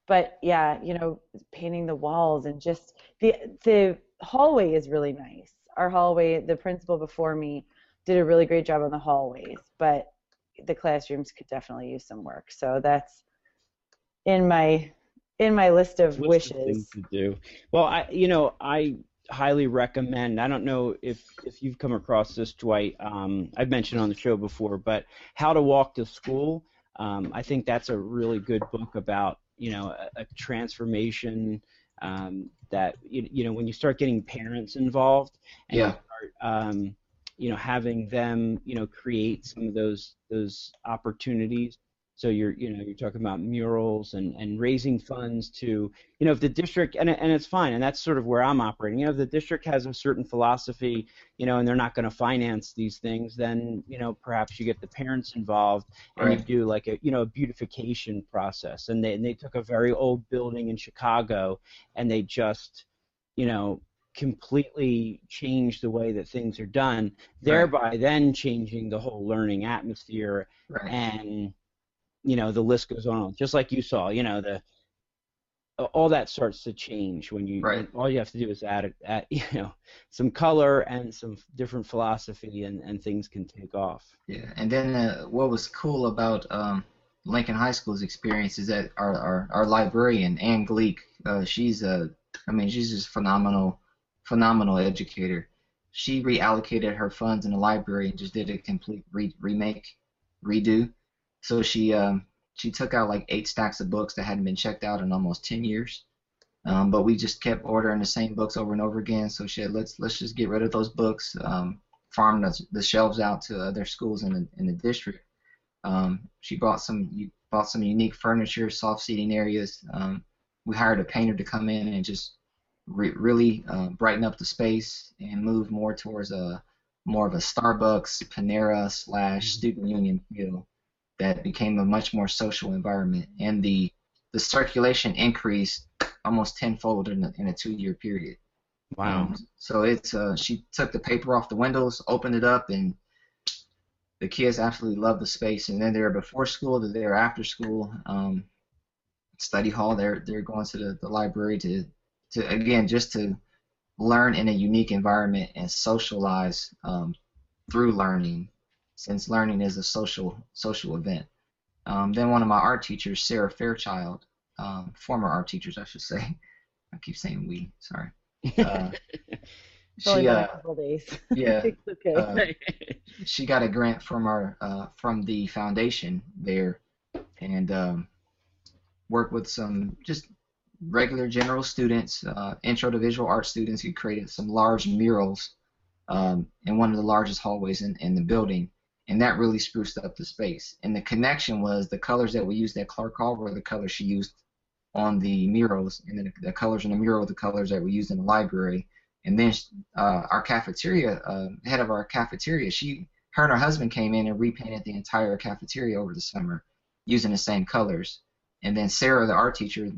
Speaker 4: But yeah, you know, painting the walls and just the the hallway is really nice. Our hallway, the principal before me did a really great job on the hallways, but the classrooms could definitely use some work. So that's in my in my list of list wishes.
Speaker 2: Of to do. Well, I you know I highly recommend. I don't know if if you've come across this, Dwight. Um, I've mentioned on the show before, but How to Walk to School. Um, I think that's a really good book about you know a, a transformation um, that you, you know when you start getting parents involved and
Speaker 3: yeah.
Speaker 2: you start um, you know having them you know create some of those those opportunities so you're, you know, you're talking about murals and, and raising mm-hmm. funds to, you know, if the district, and, and it's fine, and that's sort of where I'm operating. You know, if the district has a certain philosophy, you know, and they're not going to finance these things, then, you know, perhaps you get the parents involved and right. you do like a, you know, a beautification process. And they, and they took a very old building in Chicago and they just, you know, completely change the way that things are done, thereby right. then changing the whole learning atmosphere
Speaker 3: right.
Speaker 2: and you know the list goes on. Just like you saw you know the all that starts to change when you
Speaker 3: right.
Speaker 2: all you have to do is add, add <laughs> you know some color and some different philosophy and, and things can take off.
Speaker 3: Yeah and then uh, what was cool about um, lincoln high school's experience is that our, our, our librarian ann gleek uh, she's a i mean she's just phenomenal phenomenal educator. She reallocated her funds in the library and just did a complete re- remake redo so she um, she took out like eight stacks of books that hadn't been checked out in almost 10 years. Um, but we just kept ordering the same books over and over again. So she said, let's let's just get rid of those books, um, farm the, the shelves out to other schools in the in the district. Um, she bought some you bought some unique furniture, soft seating areas. Um, we hired a painter to come in and just re- really uh, brighten up the space and move more towards a more of a Starbucks, Panera slash student union feel that became a much more social environment, and the the circulation increased almost tenfold in a, in a two year period.
Speaker 2: Wow. Um,
Speaker 3: so it's uh, she took the paper off the windows, opened it up, and the kids absolutely love the space. And then they're before school, they're there after school. Um, study hall, they're they're going to the, the library to to again just to learn in a unique environment and socialize um, through learning since learning is a social social event. Um, then one of my art teachers, Sarah Fairchild, um, former art teachers, I should say. <laughs> I keep saying we. Sorry. Uh, <laughs>
Speaker 4: she, uh, <laughs>
Speaker 3: yeah, okay. uh, she got a grant from our uh, from the foundation there, and um, worked with some just regular general students, uh, intro to visual art students, who created some large murals um, in one of the largest hallways in, in the building and that really spruced up the space. And the connection was the colors that we used at Clark Hall were the colors she used on the murals, and then the colors in the mural were the colors that we used in the library. And then uh, our cafeteria, uh, head of our cafeteria, she, her and her husband came in and repainted the entire cafeteria over the summer using the same colors. And then Sarah, the art teacher,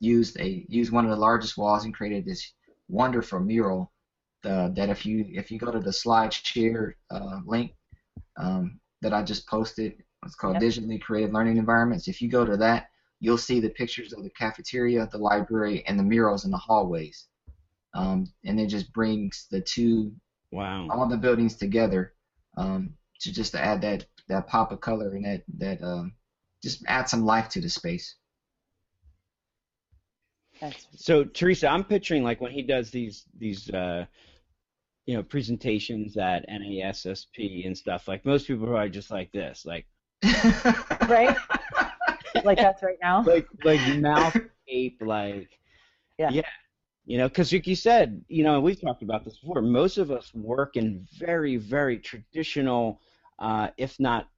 Speaker 3: used a used one of the largest walls and created this wonderful mural. That if you if you go to the slide share uh, link um, that I just posted. It's called yep. Digitally Created Learning Environments. If you go to that, you'll see the pictures of the cafeteria, the library, and the murals in the hallways. Um, and it just brings the two,
Speaker 2: wow,
Speaker 3: all the buildings together um, to just to add that that pop of color and that that um, just add some life to the space.
Speaker 4: That's
Speaker 2: So Theresa, I'm picturing like when he does these these uh, you know presentations at NASSP and stuff. Like most people are just like this, like <laughs>
Speaker 4: right. like that's right now.
Speaker 2: like like mouth ape, like
Speaker 4: Yeah.
Speaker 2: yeah. You know, because like you said, you know, we've talked about this before. Most of us work in very, very traditional, uh, if not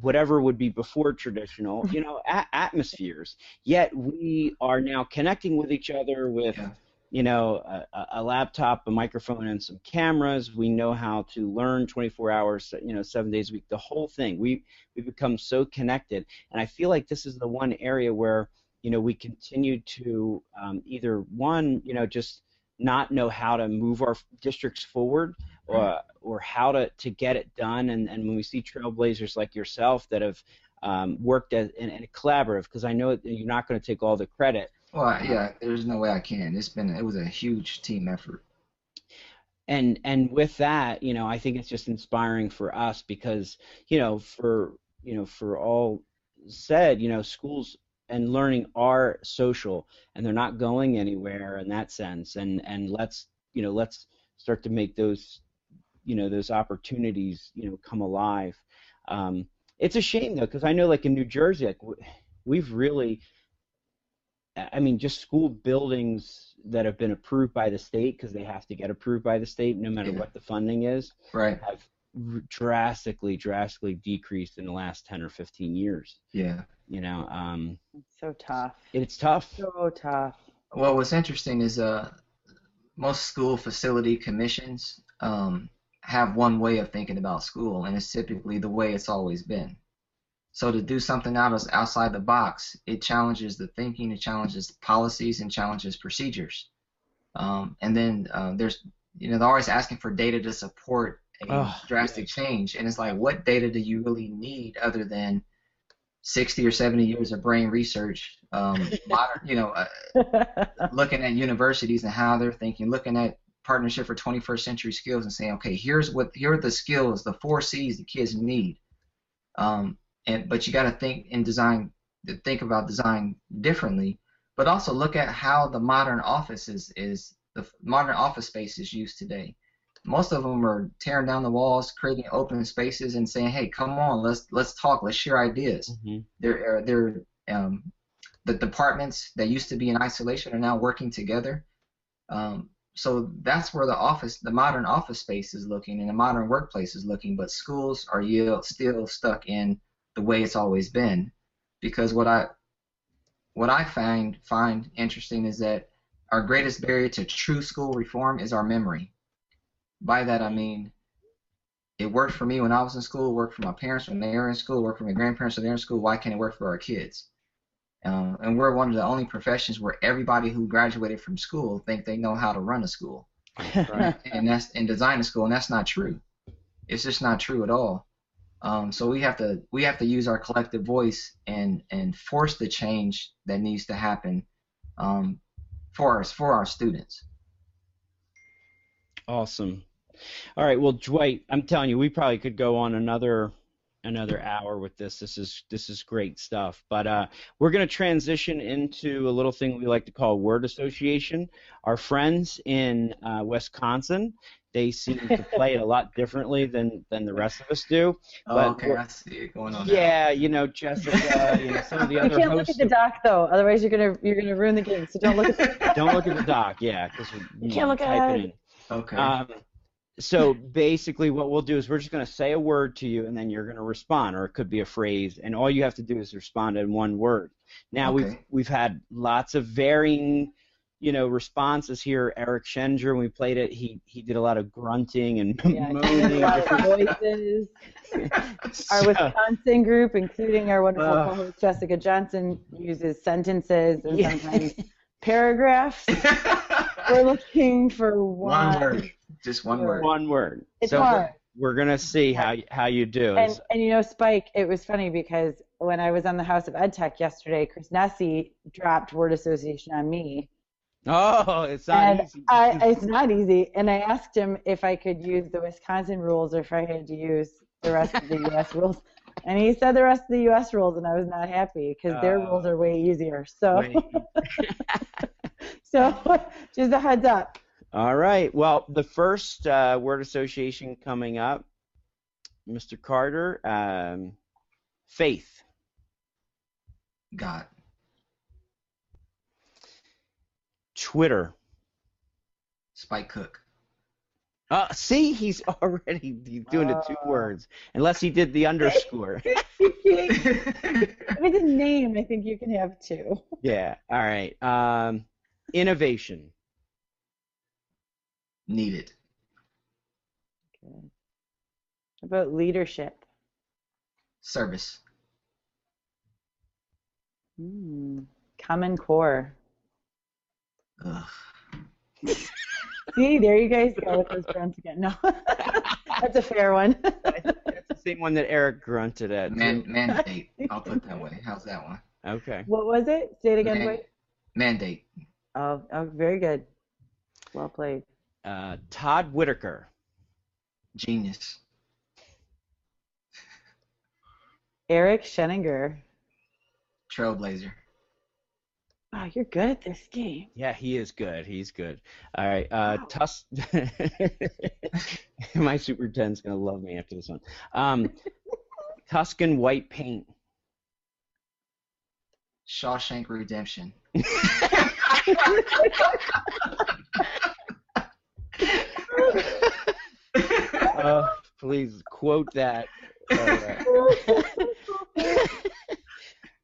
Speaker 2: whatever would be before traditional, you know, a- atmospheres. Yet we are now connecting with each other with,
Speaker 3: Yeah.
Speaker 2: You know, a, a- laptop, a microphone, and some cameras. We know how to learn 24 hours, you know, seven days a week. The whole thing. We we become so connected, and I feel like this is the one area where you know we continue to um, either one, you know, just not know how to move our districts forward or, or how to, to get it done. And, and when we see trailblazers like yourself that have um, worked as, in, in a collaborative, because I know you're not going to take all the credit.
Speaker 3: Well, yeah, there's no way I can. It's been it was a huge team effort.
Speaker 2: And and with that, you know, I think it's just inspiring for us because you know, for you know, for all said, you know, schools and learning are social and they're not going anywhere in that sense. And and let's you know let's start to make those you know those opportunities you know come alive. Um, it's a shame though because I know like in New Jersey like we've really I mean just school buildings that have been approved by the state because they have to get approved by the state no matter
Speaker 3: Yeah.
Speaker 2: what the funding is
Speaker 3: Right.
Speaker 2: have drastically drastically decreased in the last 10 or 15 years
Speaker 3: Yeah.
Speaker 2: you know um,
Speaker 4: It's so tough.
Speaker 2: it's tough
Speaker 4: So tough.
Speaker 3: Well, what's interesting is uh, most school facility commissions um, have one way of thinking about school, and it's typically the way it's always been. So to do something out of, outside the box, it challenges the thinking, it challenges policies, and challenges procedures. Um, and then uh, there's, you know, they're always asking for data to support a
Speaker 2: Ugh,
Speaker 3: drastic change, and it's like, what data do you really need other than 60 or 70 years of brain research, um, <laughs> modern, you know, uh, looking at universities and how they're thinking, looking at partnership for 21st century skills and saying, okay, here's what here are the skills, the four C's the kids need. Um, and but you got to think in design, think about design differently, but also look at how the modern office is is the modern office space is used today. Most of them are tearing down the walls, creating open spaces, and saying, "Hey, come on, let's let's talk, let's share ideas."
Speaker 2: Mhm.
Speaker 3: They're uh, they're um, the departments that used to be in isolation are now working together. Um, so that's where the office, the modern office space is looking, and the modern workplace is looking. But schools are still stuck in the way it's always been, because what I what I find find interesting is that our greatest barrier to true school reform is our memory. By that I mean it worked for me when I was in school, it worked for my parents when they were in school, it worked for my grandparents when they were in school. Why can't it work for our kids? Um, and we're one of the only professions where everybody who graduated from school think they know how to run a school <laughs>
Speaker 2: Right.
Speaker 3: and that's and design a school, and that's not true. It's just not true at all. Um, so we have to we have to use our collective voice and and force the change that needs to happen um, for us for our students.
Speaker 2: Awesome. All right. Well, Dwight, I'm telling you, we probably could go on another another hour with this. This is this is great stuff. But uh, we're going to transition into a little thing we like to call word association. Our friends in uh, Wisconsin, they seem to play it a lot differently than than the rest of us do.
Speaker 3: Oh,
Speaker 2: But
Speaker 3: okay, I see it going on. now.
Speaker 2: Yeah, you know, Jessica, you know, some of the
Speaker 4: You
Speaker 2: other
Speaker 4: can't look at the doc though, otherwise you're gonna you're gonna ruin the game. So don't look at the <laughs>
Speaker 2: Don't look at the doc, yeah, because
Speaker 4: You can't look
Speaker 2: type
Speaker 4: ahead.
Speaker 2: it in.
Speaker 3: Okay.
Speaker 2: Um, so basically, what we'll do is we're just going to say a word to you, and then you're going to respond, or it could be a phrase, and all you have to do is respond in one word. Now we've we've had lots of varying, you know, responses here. Eric Sheninger, when we played it, he he did a lot of grunting and
Speaker 4: yeah,
Speaker 2: moaning. <laughs>
Speaker 4: voices. <laughs> Our Wisconsin group, including our wonderful
Speaker 2: Ugh.
Speaker 4: co-host Jessica Johnson, uses sentences and
Speaker 2: Yeah.
Speaker 4: sometimes paragraphs. <laughs> We're looking for one.
Speaker 3: one word, just one word.
Speaker 2: one word.
Speaker 4: It's
Speaker 2: so
Speaker 4: hard.
Speaker 2: we're gonna see how you- how you do.
Speaker 4: And, and you know, Spike, it was funny because when I was on the House of EdTech yesterday, Chris Nesi dropped word association on me.
Speaker 2: Oh, it's not
Speaker 4: and
Speaker 2: easy.
Speaker 4: I, it's not easy. And I asked him if I could use the Wisconsin rules or if I had to use the rest of the <laughs> U.S. rules. and he said the rest of the U.S. rules, and I was not happy because their
Speaker 2: Uh,
Speaker 4: rules are way easier. So, <laughs> <laughs> so just a heads up.
Speaker 2: All right. Well, the first uh, word association coming up, Mr. Carter, um, faith.
Speaker 3: God.
Speaker 2: Twitter.
Speaker 3: Spike Cook.
Speaker 2: Uh, see, he's <laughs> already he's doing the two
Speaker 4: Uh.
Speaker 2: words. Unless he did the underscore.
Speaker 4: if it's a name, I think you can have two.
Speaker 2: yeah. All right. Um, innovation.
Speaker 3: Needed.
Speaker 4: Good. How about leadership?
Speaker 3: Service.
Speaker 4: Hmm. Common core.
Speaker 3: Ugh.
Speaker 4: See, there you guys go with those grunts again. No, <laughs> that's a fair one.
Speaker 2: That's the same one that Eric grunted at. too.
Speaker 3: Man, mandate. <laughs> I'll put that way. How's that one?
Speaker 2: Okay.
Speaker 4: what was it? Say it again,
Speaker 3: Man-
Speaker 4: Dwight.
Speaker 3: Mandate.
Speaker 4: Oh, oh, very good. Well played.
Speaker 2: Uh, Todd Whitaker.
Speaker 3: Genius.
Speaker 4: Eric Sheninger.
Speaker 3: Trailblazer.
Speaker 4: Wow, you're good at this game.
Speaker 2: Yeah, he is good. He's good. All right. Uh,
Speaker 4: Wow.
Speaker 2: Tus. <laughs> My Super 10's gonna love me after this one. Um, <laughs> Tuscan white paint.
Speaker 3: Shawshank Redemption. <laughs>
Speaker 2: Uh, please quote that. All right.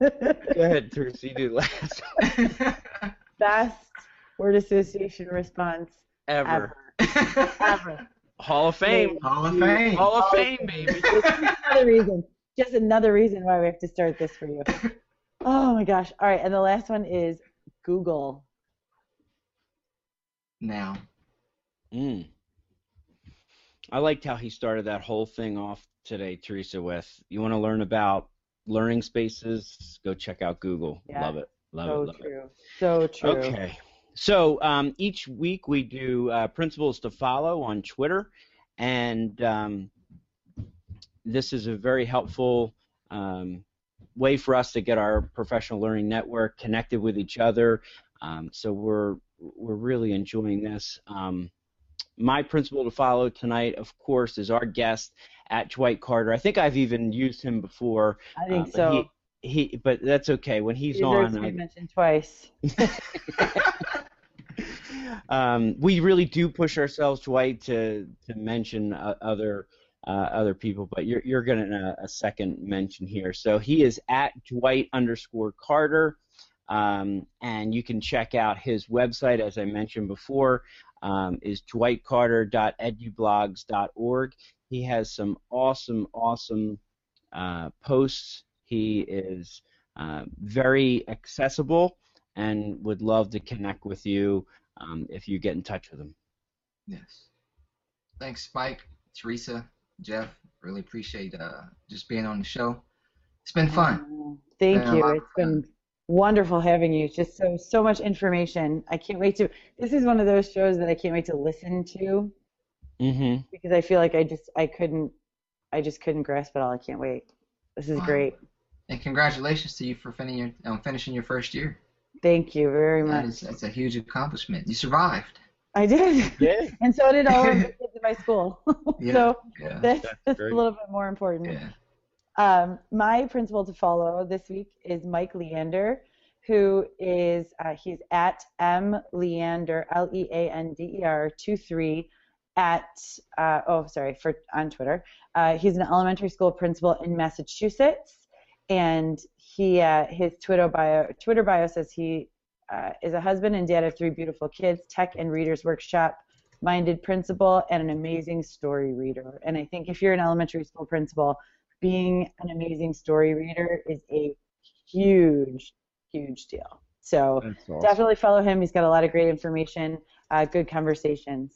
Speaker 2: Go ahead, Theresa. You do last <laughs>
Speaker 4: Best word association response
Speaker 2: ever.
Speaker 4: ever. Ever.
Speaker 2: Hall of Fame.
Speaker 3: Hall of Fame.
Speaker 2: Hall of Fame, baby.
Speaker 4: another reason. Just another reason why we have to start this for you. Oh my gosh. All right, and the last one is Google.
Speaker 3: now.
Speaker 2: Mm. I liked how he started that whole thing off today, Theresa, with you want to learn about learning spaces, go check out Google.
Speaker 4: Yeah.
Speaker 2: Love it. Love
Speaker 4: so
Speaker 2: it. Love it.
Speaker 4: true. So true.
Speaker 2: Okay. So um, each week we do uh, principles to follow on Twitter, and um, this is a very helpful um, way for us to get our professional learning network connected with each other. Um, so we're we're really enjoying this. Um, my principle to follow tonight, of course, is our guest at Dwight Carter. I think I've even used him before.
Speaker 4: I think
Speaker 2: uh,
Speaker 4: so.
Speaker 2: He, he, but that's okay. When he's
Speaker 4: He deserves
Speaker 2: on, I,
Speaker 4: mentioned twice. <laughs>
Speaker 2: um, we really do push ourselves, Dwight, to to mention uh, other uh, other people, but you're you're getting a, a second mention here. So he is at Dwight underscore Carter, um, and you can check out his website, as I mentioned before, um, is dwightcarter.edublogs.org. He has some awesome, awesome uh, posts. He is uh, very accessible and would love to connect with you um, if you get in touch with him.
Speaker 3: Yes. Thanks, Spike, Theresa, Jeff. Really appreciate uh, just being on the show. It's been fun.
Speaker 4: Oh, Thank
Speaker 3: Been
Speaker 4: you. It's been wonderful having you. Just so so much information. I can't wait to. This is one of those shows that I can't wait to listen to
Speaker 2: Mm-hmm.
Speaker 4: because I feel like I just I couldn't I just couldn't grasp it all. I can't wait. This is
Speaker 3: Wow.
Speaker 4: great.
Speaker 3: And congratulations to you for finishing your, um, finishing your first year.
Speaker 4: Thank you very
Speaker 3: That
Speaker 4: much.
Speaker 3: is, that's a huge accomplishment. You survived.
Speaker 4: I did.
Speaker 2: Yeah. <laughs>
Speaker 4: And so did all of the <laughs> kids in my school. <laughs>
Speaker 3: Yeah.
Speaker 4: so
Speaker 3: Yeah.
Speaker 4: that's,
Speaker 2: That's
Speaker 4: that's a little bit more important.
Speaker 3: Yeah.
Speaker 4: Um, my principal to follow this week is Mike Leander, who is uh, he's at M Leander L E A N D E R two three at uh, oh sorry for on Twitter. Uh, he's an elementary school principal in Massachusetts, and he uh, his Twitter bio Twitter bio says he uh, is a husband and dad of three beautiful kids, tech and readers workshop minded principal, and an amazing story reader. And I think if you're an elementary school principal, being an amazing story reader is a huge, huge deal. So
Speaker 2: awesome.
Speaker 4: definitely follow him. He's got a lot of great information, uh, good conversations.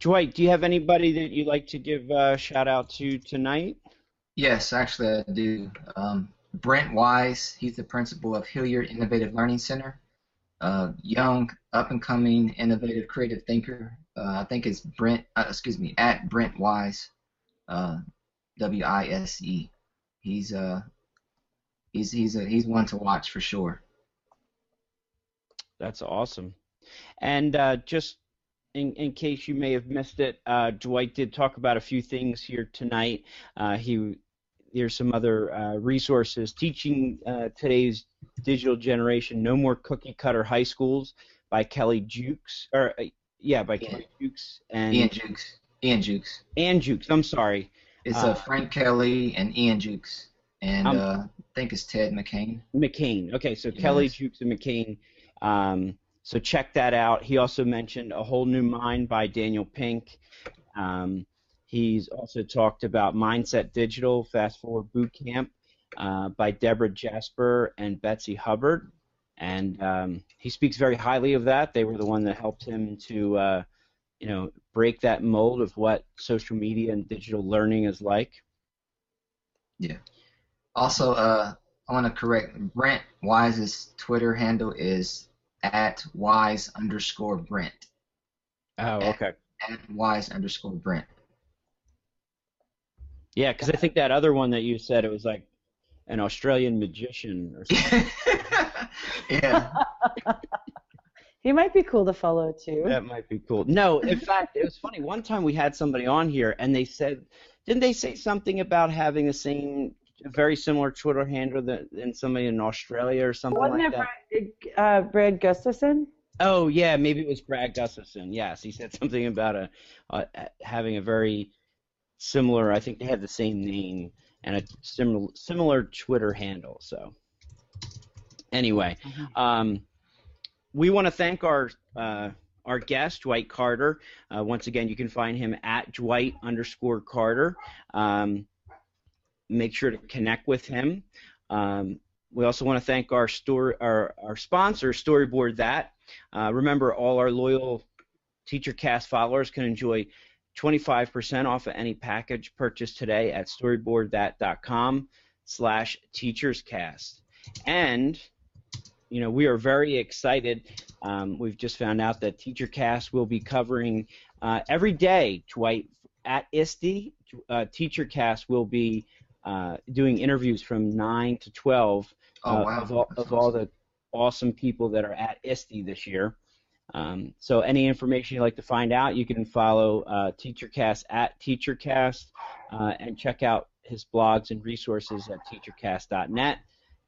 Speaker 2: Dwight, do you have anybody that you'd like to give a shout out to tonight?
Speaker 3: Yes, actually, I do. Um, Brent Wise, he's the principal of Hilliard Innovative Learning Center. Uh, young, up and coming, innovative, creative thinker. Uh, I think it's Brent, uh, excuse me, at Brent Wise, uh, W I S E. he's uh he's he's a, he's one to watch for sure.
Speaker 2: That's awesome. And uh, just in, in case you may have missed it, uh, Dwight did talk about a few things here tonight. Uh, he there's some other uh, resources teaching uh, today's digital generation. No more cookie cutter high schools by Kelly Jukes, or uh, yeah, by
Speaker 3: Ian.
Speaker 2: Kelly Jukes and
Speaker 3: Ian Jukes. Ian Jukes.
Speaker 2: and Jukes. I'm sorry.
Speaker 3: It's
Speaker 2: Uh,
Speaker 3: Frank Kelly and Ian Jukes, and I think it's Ted McCain.
Speaker 2: McCain. Okay, so Kelly Jukes and McCain. Um, so check that out. He also mentioned A Whole New Mind by Daniel Pink. Um, he's also talked about Mindset Digital Fast Forward Boot Camp uh, by Deborah Jasper and Betsy Hubbard. And um, he speaks very highly of that. They were the one that helped him to, uh, you know, break that mold of what social media and digital learning is like. Yeah.
Speaker 3: Also, uh, I want to correct Brent Wise's Twitter handle is at wise underscore Brent.
Speaker 2: Oh, okay.
Speaker 3: At wise underscore Brent.
Speaker 2: Yeah, because I think that other one that you said it was like an Australian magician or <laughs> something.
Speaker 3: yeah. <laughs>
Speaker 4: He might be cool to follow too.
Speaker 2: that might be cool. No, in <laughs> fact, it was funny. One time we had somebody on here, and they said, didn't they say something about having the same, very similar Twitter handle than somebody in Australia or something
Speaker 4: Wasn't
Speaker 2: like
Speaker 4: it
Speaker 2: that?
Speaker 4: Brad, uh, Brad Gustafson?
Speaker 2: Oh yeah, maybe it was Brad Gustafson. Yes, he said something about a uh, having a very similar. I think they had the same name and a similar similar Twitter handle. So anyway, um, we want to thank our uh, our guest Dwight Carter. Uh, once again, you can find him at Dwight underscore Carter. Um, make sure to connect with him. Um, we also want to thank our store our, our sponsor, Storyboard That. Uh, remember, all our loyal TeacherCast followers can enjoy 25% off of any package purchased today at storyboardthat.com slash teacherscast. And, you know, we are very excited. Um, we've just found out that TeacherCast will be covering uh, every day, Dwight, at ISTE. Uh, TeacherCast will be uh, doing interviews from 9 to 12
Speaker 3: Oh
Speaker 2: uh,
Speaker 3: wow.
Speaker 2: of, all, of all the awesome people that are at ISTE this year. Um, so any information you'd like to find out, you can follow uh, TeacherCast at TeacherCast uh, and check out his blogs and resources at teachercast.net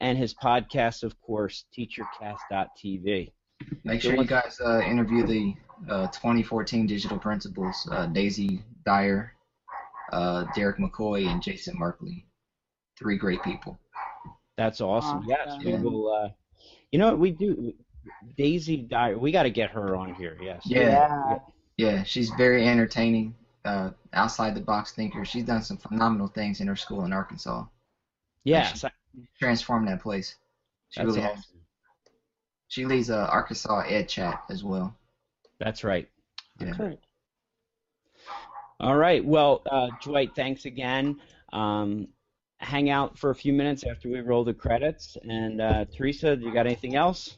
Speaker 2: and his podcast, of course, teachercast.tv.
Speaker 3: Make
Speaker 2: So
Speaker 3: sure you guys uh, interview the uh, 2014 digital principals, uh, Daisy Dyer, uh, Derek McCoy, and Jason Markey. Three great people.
Speaker 2: That's awesome.
Speaker 4: Awesome.
Speaker 2: Yes, we will. Uh, you know what we do? Daisy Dyer, we got to get her on here. Yes.
Speaker 3: Yeah. Yeah, she's very entertaining, uh, outside the box thinker. She's done some phenomenal things in her school in Arkansas.
Speaker 2: Yes, I-
Speaker 3: Transformed that place. She
Speaker 2: that's
Speaker 3: really
Speaker 2: awesome.
Speaker 3: has. She leads uh, Arkansas Ed Chat as well.
Speaker 2: That's right.
Speaker 3: Yeah.
Speaker 4: Good.
Speaker 2: All right. Well, uh, Dwight, thanks again. Um, hang out for a few minutes after we roll the credits. And uh, Theresa, do you got anything else?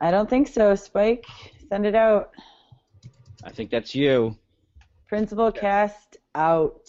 Speaker 4: I don't think so. Spike, send it out.
Speaker 2: I think that's you.
Speaker 4: Principal cast out.